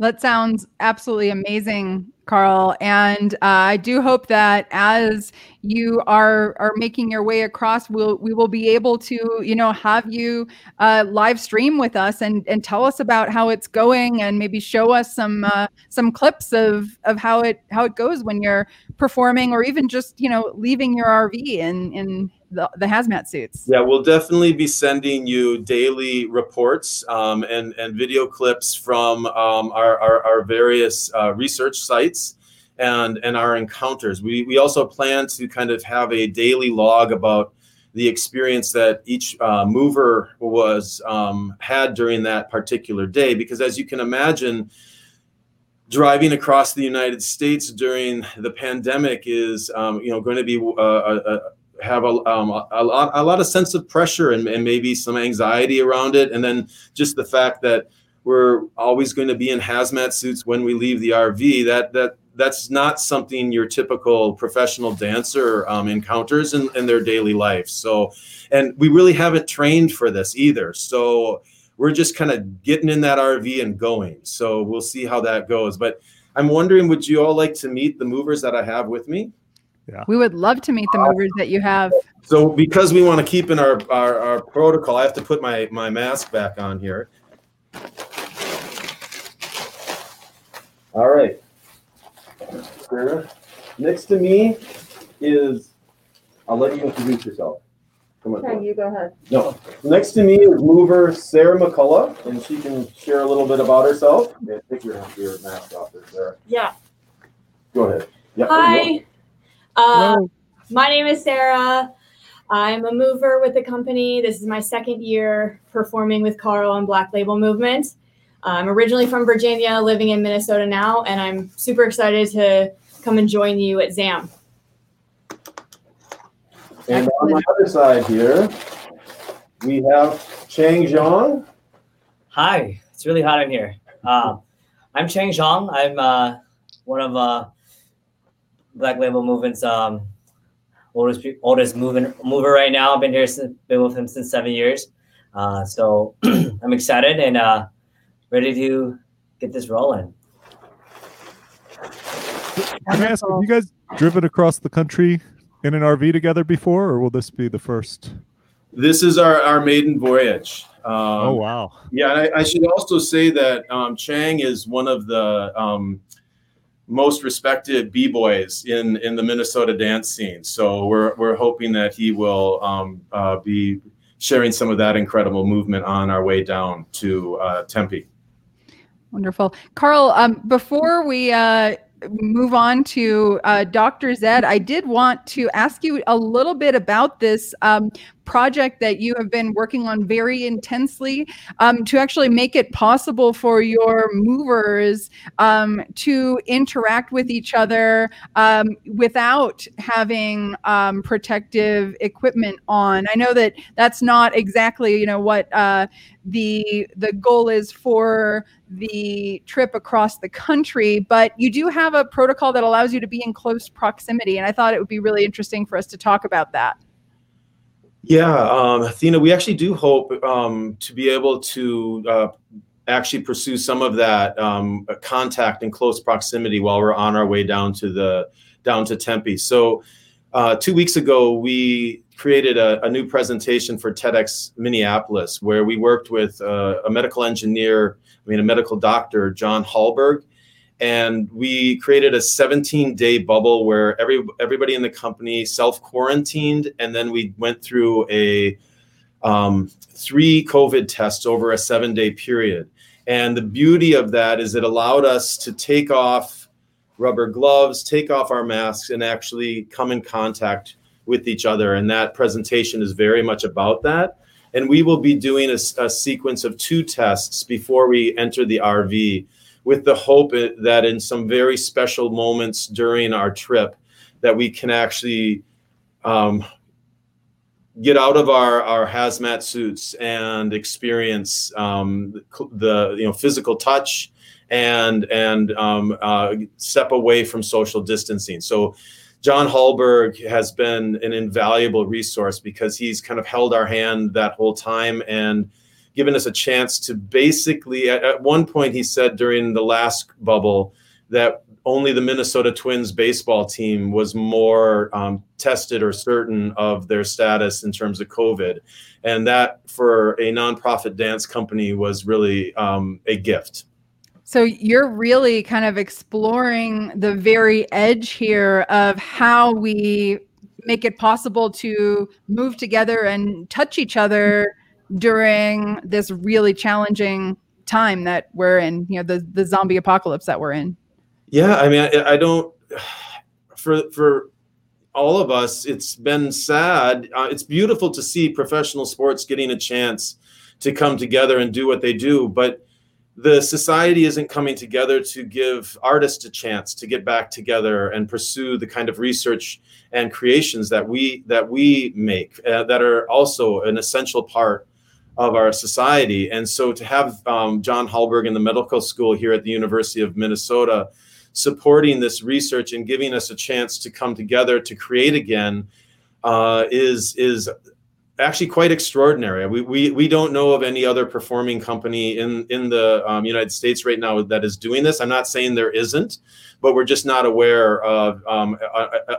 That sounds absolutely amazing, Carl. And uh, I do hope that as you are are making your way across, we'll we will be able to, you know, have you uh, live stream with us and and tell us about how it's going, and maybe show us some uh, some clips of of how it how it goes when you're performing, or even just you know leaving your RV and in the, the hazmat suits. Yeah, we'll definitely be sending you daily reports um, and, and video clips from um, our, our, our various uh, research sites and, and our encounters. We, we also plan to kind of have a daily log about the experience that each uh, mover was um, had during that particular day. Because as you can imagine, driving across the United States during the pandemic is, um, you know, going to be uh, a, a, have a, um, a, lot, a lot of sense of pressure and, and maybe some anxiety around it. And then just the fact that we're always going to be in hazmat suits when we leave the RV, that, that, that's not something your typical professional dancer um, encounters in, in their daily life. So, and we really haven't trained for this either. So we're just kind of getting in that RV and going. So we'll see how that goes. But I'm wondering, would you all like to meet the movers that I have with me? We would love to meet the movers that you have. So because we want to keep in our, our, our protocol, I have to put my, my mask back on here. All right. Sarah, Next to me is I'll let you introduce yourself. Come on. Okay, you go ahead. No. Next to me is mover Sarah McCullough, and she can share a little bit about herself. Yeah, take your, your mask off there, Sarah. Yeah. Go ahead. Yep, there you Hi. Uh, my name is Sarah. I'm a mover with the company. This is my second year performing with Carl on Black Label Movement. I'm originally from Virginia, living in Minnesota now, and I'm super excited to come and join you at ZAM. And on my other side here, we have Chang Zhang. Hi, it's really hot in here. Uh, I'm Chang Zhang. I'm uh, one of uh, Black Label Movement's um, oldest oldest moving, mover right now. I've been here since been with him since seven years. Uh, so I'm excited and uh, ready to get this rolling. Can I ask, have you guys driven across the country in an RV together before, or will this be the first? This is our, our maiden voyage. Um, oh wow! Yeah, I, I should also say that um, Chang is one of the um, most respected b boys in in the Minnesota dance scene. So we're we're hoping that he will um, uh, be sharing some of that incredible movement on our way down to uh, Tempe. Wonderful. Carl, um, before we uh, move on to uh, Dr. Zed, I did want to ask you a little bit about this um, project that you have been working on very intensely um, to actually make it possible for your movers um, to interact with each other um, without having um, protective equipment on. I know that that's not exactly you know what uh, the the goal is for the trip across the country, but you do have a protocol that allows you to be in close proximity, and I thought it would be really interesting for us to talk about that. Yeah, um, Athena, we actually do hope um, to be able to uh, actually pursue some of that um, contact in close proximity while we're on our way down to the down to Tempe. So, uh, two weeks ago, we created a, a, new presentation for TEDx Minneapolis, where we worked with uh, a medical engineer, I mean, a medical doctor, John Hallberg, and we created a 17 day bubble where every everybody in the company self quarantined and then we went through a um, three covid tests over a seven day period. And the beauty of that is it allowed us to take off rubber gloves take off our masks and actually come in contact with each other. And that presentation is very much about that. And we will be doing a, a sequence of two tests before we enter the rv with the hope that in some very special moments during our trip that we can actually um, get out of our, our hazmat suits and experience um, the you know physical touch and and um, uh, step away from social distancing. So John Hallberg has been an invaluable resource because he's kind of held our hand that whole time and given us a chance to basically, at, at one point, he said during the last bubble that only the Minnesota Twins baseball team was more um, tested or certain of their status in terms of COVID. And that for a nonprofit dance company was really um, a gift. So you're really kind of exploring the very edge here of how we make it possible to move together and touch each other during this really challenging time that we're in, you know, the the zombie apocalypse that we're in. Yeah, I mean, I, I don't for for all of us, it's been sad. Uh, it's beautiful to see professional sports getting a chance to come together and do what they do, but the society isn't coming together to give artists a chance to get back together and pursue the kind of research and creations that we that we make uh, that are also an essential part of our society. And so to have um, John Hallberg in the medical school here at the University of Minnesota supporting this research and giving us a chance to come together to create again uh, is is actually quite extraordinary. We, we, we don't know of any other performing company in, in the um, United States right now that is doing this. I'm not saying there isn't, but we're just not aware of um,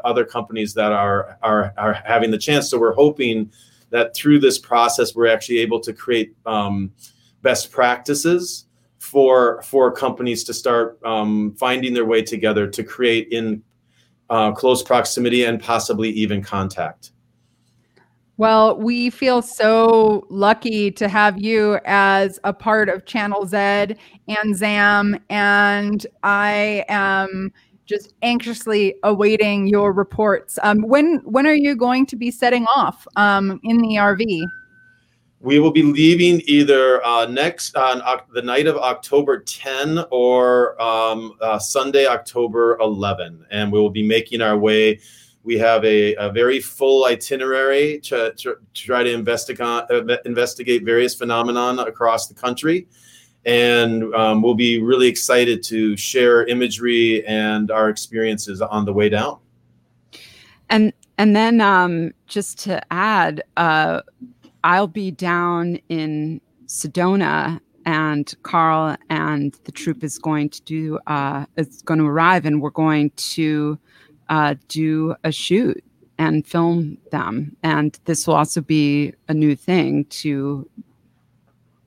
other companies that are, are, are having the chance. So we're hoping that through this process we're actually able to create um, best practices for for companies to start um, finding their way together to create in uh, close proximity and possibly even contact. Well, we feel so lucky to have you as a part of Channel Z and ZAM, and I am just anxiously awaiting your reports. Um, when when are you going to be setting off um, in the RV? We will be leaving either uh, next on Oc- the night of October 10 or um, uh, Sunday, October 11, and we will be making our way. We have a, a very full itinerary to, to, to try to investigate uh, investigate various phenomenon across the country, and um, we'll be really excited to share imagery and our experiences on the way down. And and then um, just to add, uh, I'll be down in Sedona, and Carl and the troupe is going to do uh, is going to arrive, and we're going to uh, do a shoot and film them. And this will also be a new thing to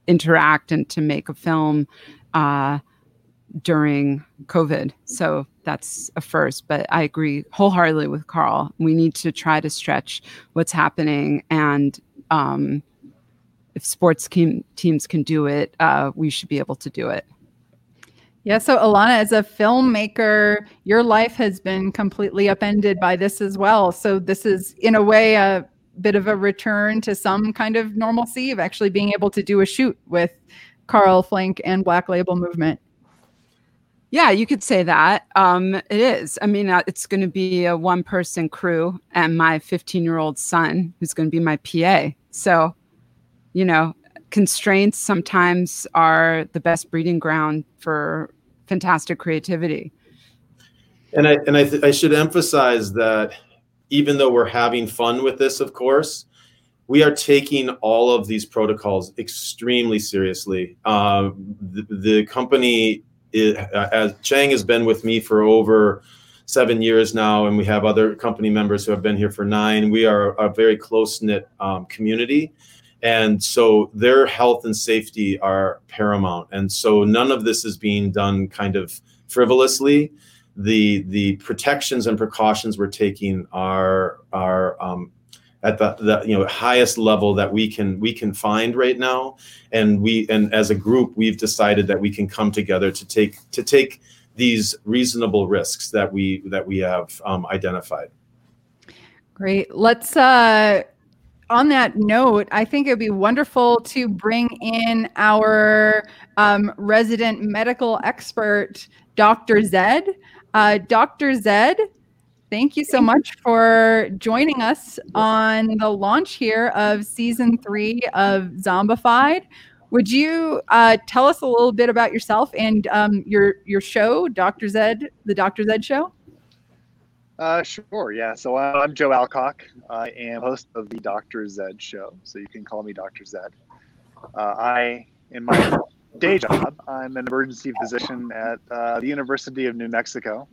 interact and to make a film uh, during COVID. So that's a first. But I agree wholeheartedly with Carl. We need to try to stretch what's happening. And um, if sports team, teams can do it, uh, we should be able to do it. Yeah. So, Alana, as a filmmaker, your life has been completely upended by this as well. So, this is, in a way, a bit of a return to some kind of normalcy of actually being able to do a shoot with Carl Flink and Black Label Movement. Yeah, you could say that. Um, it is. I mean, uh, it's going to be a one person crew and my 15 year old son, who's going to be my PA. So, you know, constraints sometimes are the best breeding ground for fantastic creativity. And I and I, th- I should emphasize that even though we're having fun with this, of course, we are taking all of these protocols extremely seriously. Uh, the, the company, is, as Chang has been with me for over seven years now, and we have other company members who have been here for nine. We are a very close knit um, community. And so their health and safety are paramount. And so none of this is being done kind of frivolously. The the protections and precautions we're taking are are um, at the, the you know highest level that we can we can find right now. And we and as a group we've decided that we can come together to take to take these reasonable risks that we that we have um, identified. Great. Let's uh on that note, I think it would be wonderful to bring in our um, resident medical expert, Dr. Zed. Uh, Dr. Zed, thank you so much for joining us on the launch here of season three of Zombified. Would you uh, tell us a little bit about yourself and um, your your show, Dr. Zed, the Dr. Zed Show? Uh, sure, yeah. So uh, I'm Joe Alcock. I am host of the Dr. Zed show, so you can call me Dr. Zed. Uh, I, in my day job, I'm an emergency physician at uh, the University of New Mexico,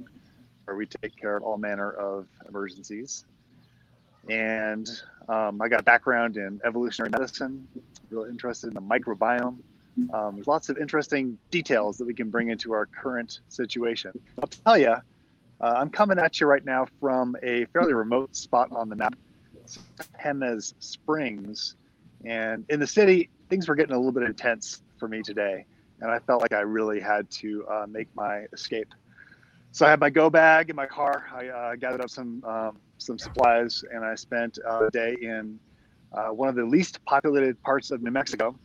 where we take care of all manner of emergencies. And um, I got a background in evolutionary medicine, really interested in the microbiome. Um, there's lots of interesting details that we can bring into our current situation. I'll tell you, uh, I'm coming at you right now from a fairly remote spot on the map, Jemez Springs. And in the city, things were getting a little bit intense for me today. And I felt like I really had to uh, make my escape. So I had my go bag in my car. I uh, gathered up some um, some supplies, and I spent a day in uh, one of the least populated parts of New Mexico.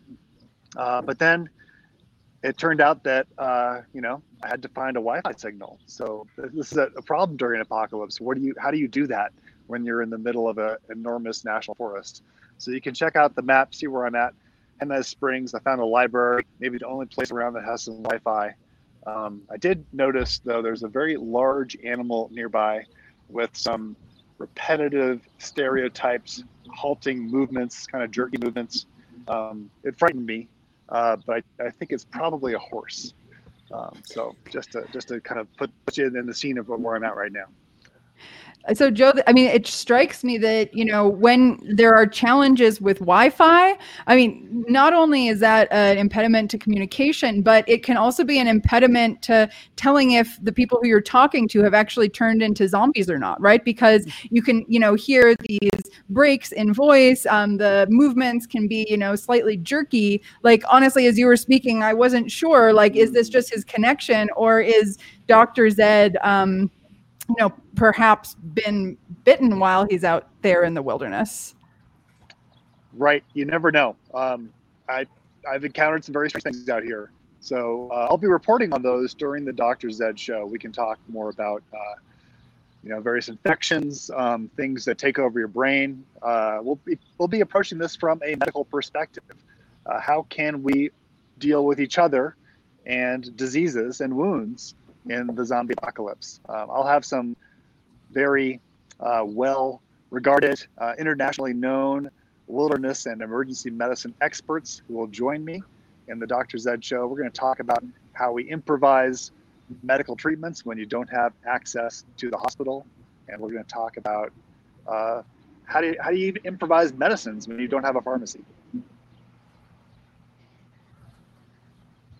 Uh, but then it turned out that uh, you know I had to find a Wi-Fi signal. So this is a, a, problem during an apocalypse. What do you? How do you do that when you're in the middle of an enormous national forest? So you can check out the map, see where I'm at. Jemez Springs. I found a library, maybe the only place around that has some Wi-Fi. Um, I did notice though there's a very large animal nearby with some repetitive stereotypes, halting movements, kind of jerky movements. Um, it frightened me uh, but I, I, think it's probably a horse. Um, so just to just to kind of put, put you in the scene of where I'm at right now. So, Joe, I mean, it strikes me that, you know, when there are challenges with Wi Fi, I mean, not only is that an impediment to communication, but it can also be an impediment to telling if the people who you're talking to have actually turned into zombies or not, right? Because you can, you know, hear these breaks in voice. Um, the movements can be, you know, slightly jerky. Like, honestly, as you were speaking, I wasn't sure, like, is this just his connection or is Dr. Zed, um, you know, perhaps been bitten while he's out there in the wilderness. Right. You never know. Um, I I've encountered some very strange things out here. So uh, I'll be reporting on those during the Dr. Zed show. We can talk more about, uh, you know, various infections, um, things that take over your brain. Uh, we'll be we'll be approaching this from a medical perspective. Uh, how can we deal with each other and diseases and wounds in the zombie apocalypse? Um, I'll have some very uh, well regarded, uh, internationally known wilderness and emergency medicine experts who will join me in the Dr. Zed show. We're going to talk about how we improvise medical treatments when you don't have access to the hospital. And we're going to talk about uh, how, do you, how do you even improvise medicines when you don't have a pharmacy.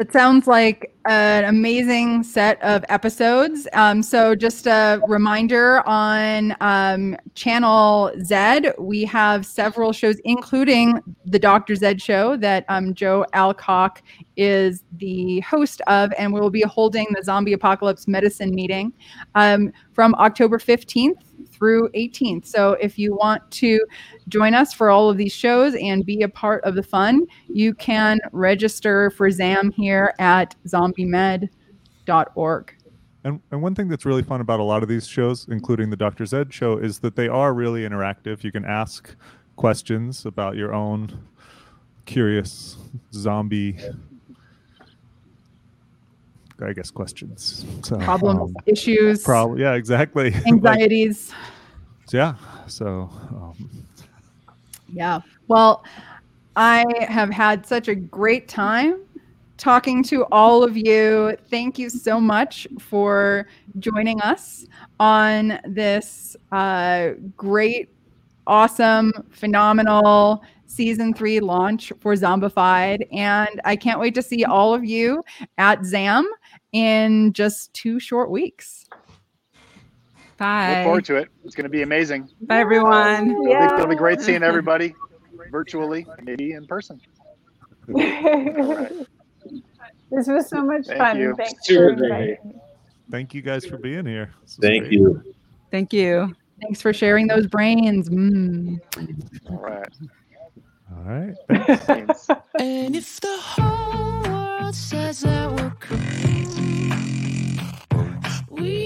It sounds like an amazing set of episodes. Um, so, just a reminder on um, Channel Z, we have several shows, including the Dr. Zed show that um, Joe Alcock is the host of, and we will be holding the Zombie Apocalypse Medicine meeting um, from October 15th through 18th. So, if you want to join us for all of these shows and be a part of the fun, you can register for ZAM here at zombiemed.org. And, and one thing that's really fun about a lot of these shows, including the Dr. Zed show, is that they are really interactive. You can ask questions about your own curious zombie, I guess, questions. So, Problems, um, issues, Problem, yeah, exactly. Like, yeah. So, um, Yeah. Well, I have had such a great time talking to all of you. Thank you so much for joining us on this uh, great, awesome, phenomenal season three launch for Zombified. And I can't wait to see all of you at ZAM in just two short weeks. Bye. Look forward to it. It's going to be amazing. Bye, everyone. It'll, be, it'll be great seeing everybody virtually, maybe in person. This was so much Thank fun. you. Thanks Super for great. thank you guys for being here. Thank great. you. Thank you. Thanks for sharing those brains. Mm. All right. All right. And if the whole world says that we're crazy, we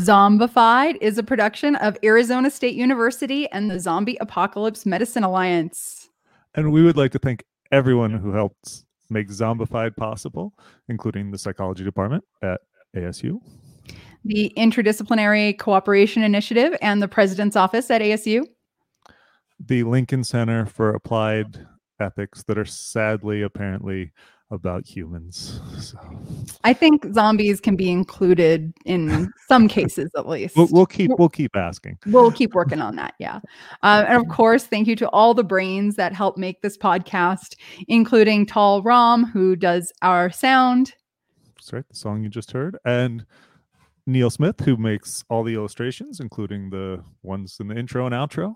Zombified is a production of Arizona State University and the Zombie Apocalypse Medicine Alliance. And we would like to thank everyone who helped make Zombified possible, including the psychology department at ASU, The Interdisciplinary Cooperation Initiative and the President's Office at ASU. the Lincoln Center for Applied Ethics, that are sadly, apparently, about humans. So I think zombies can be included in some cases at least. we'll, we'll keep we'll keep asking. we'll keep working on that yeah uh, and of course thank you to all the brains that help make this podcast including tall rom who does our sound That's right, the song you just heard, and Neil Smith, who makes all the illustrations, including the ones in the intro and outro.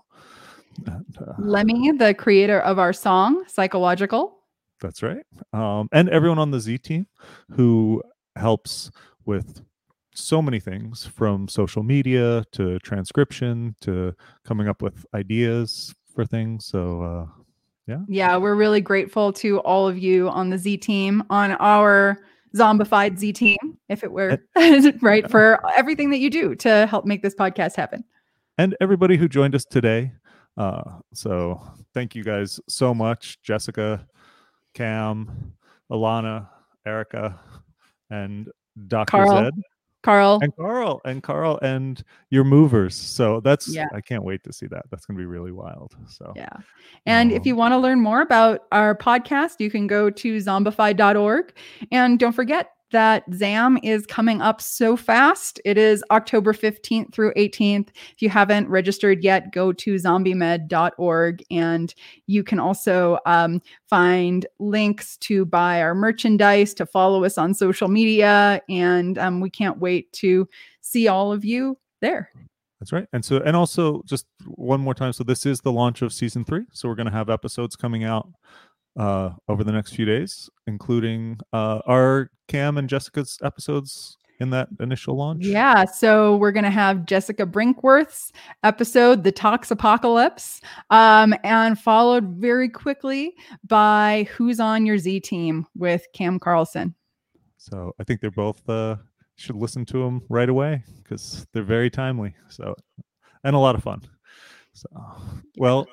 And, uh, lemmy the creator of our song psychological That's right. Um, and everyone on the Z team who helps with so many things from social media to transcription to coming up with ideas for things. So, uh, yeah. yeah we're really grateful to all of you on the z team on our zombified z team if it were right for everything that you do to help make this podcast happen And everybody who joined us today. Uh, so, thank you guys so much, Jessica, Cam, Alana, Erica, and Dr. Carl. Zed. carl and Carl and Carl and your movers. So that's Yeah. I can't wait to see that. That's gonna be really wild. So Yeah. Um, and if you want to learn more about our podcast, you can go to zombified.org. And don't forget that ZAM is coming up so fast. It is October 15th through 18th. If you haven't registered yet, go to zombiemed.org. And you can also um, find links to buy our merchandise, to follow us on social media. And um, we can't wait to see all of you there. That's right. And so, and also, just one more time. So, this is the launch of season three. So, we're going to have episodes coming out uh, over the next few days, including uh, our Cam and Jessica's episodes in that initial launch. Yeah, so we're gonna have Jessica Brinkworth's episode, "The Tox Apocalypse," um, and followed very quickly by "Who's on Your Z Team" with Cam Carlson. So, I think they're both uh, should listen to them right away because they're very timely. So, and a lot of fun. So, well,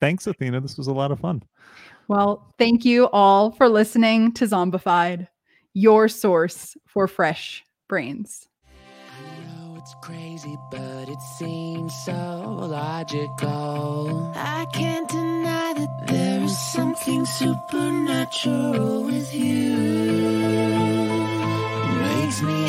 thanks, Athena. This was a lot of fun. Well, thank you all for listening to Zombified, your source for fresh brains. know it's crazy, but it seems so logical. I can't deny that there is something supernatural with you. Makes me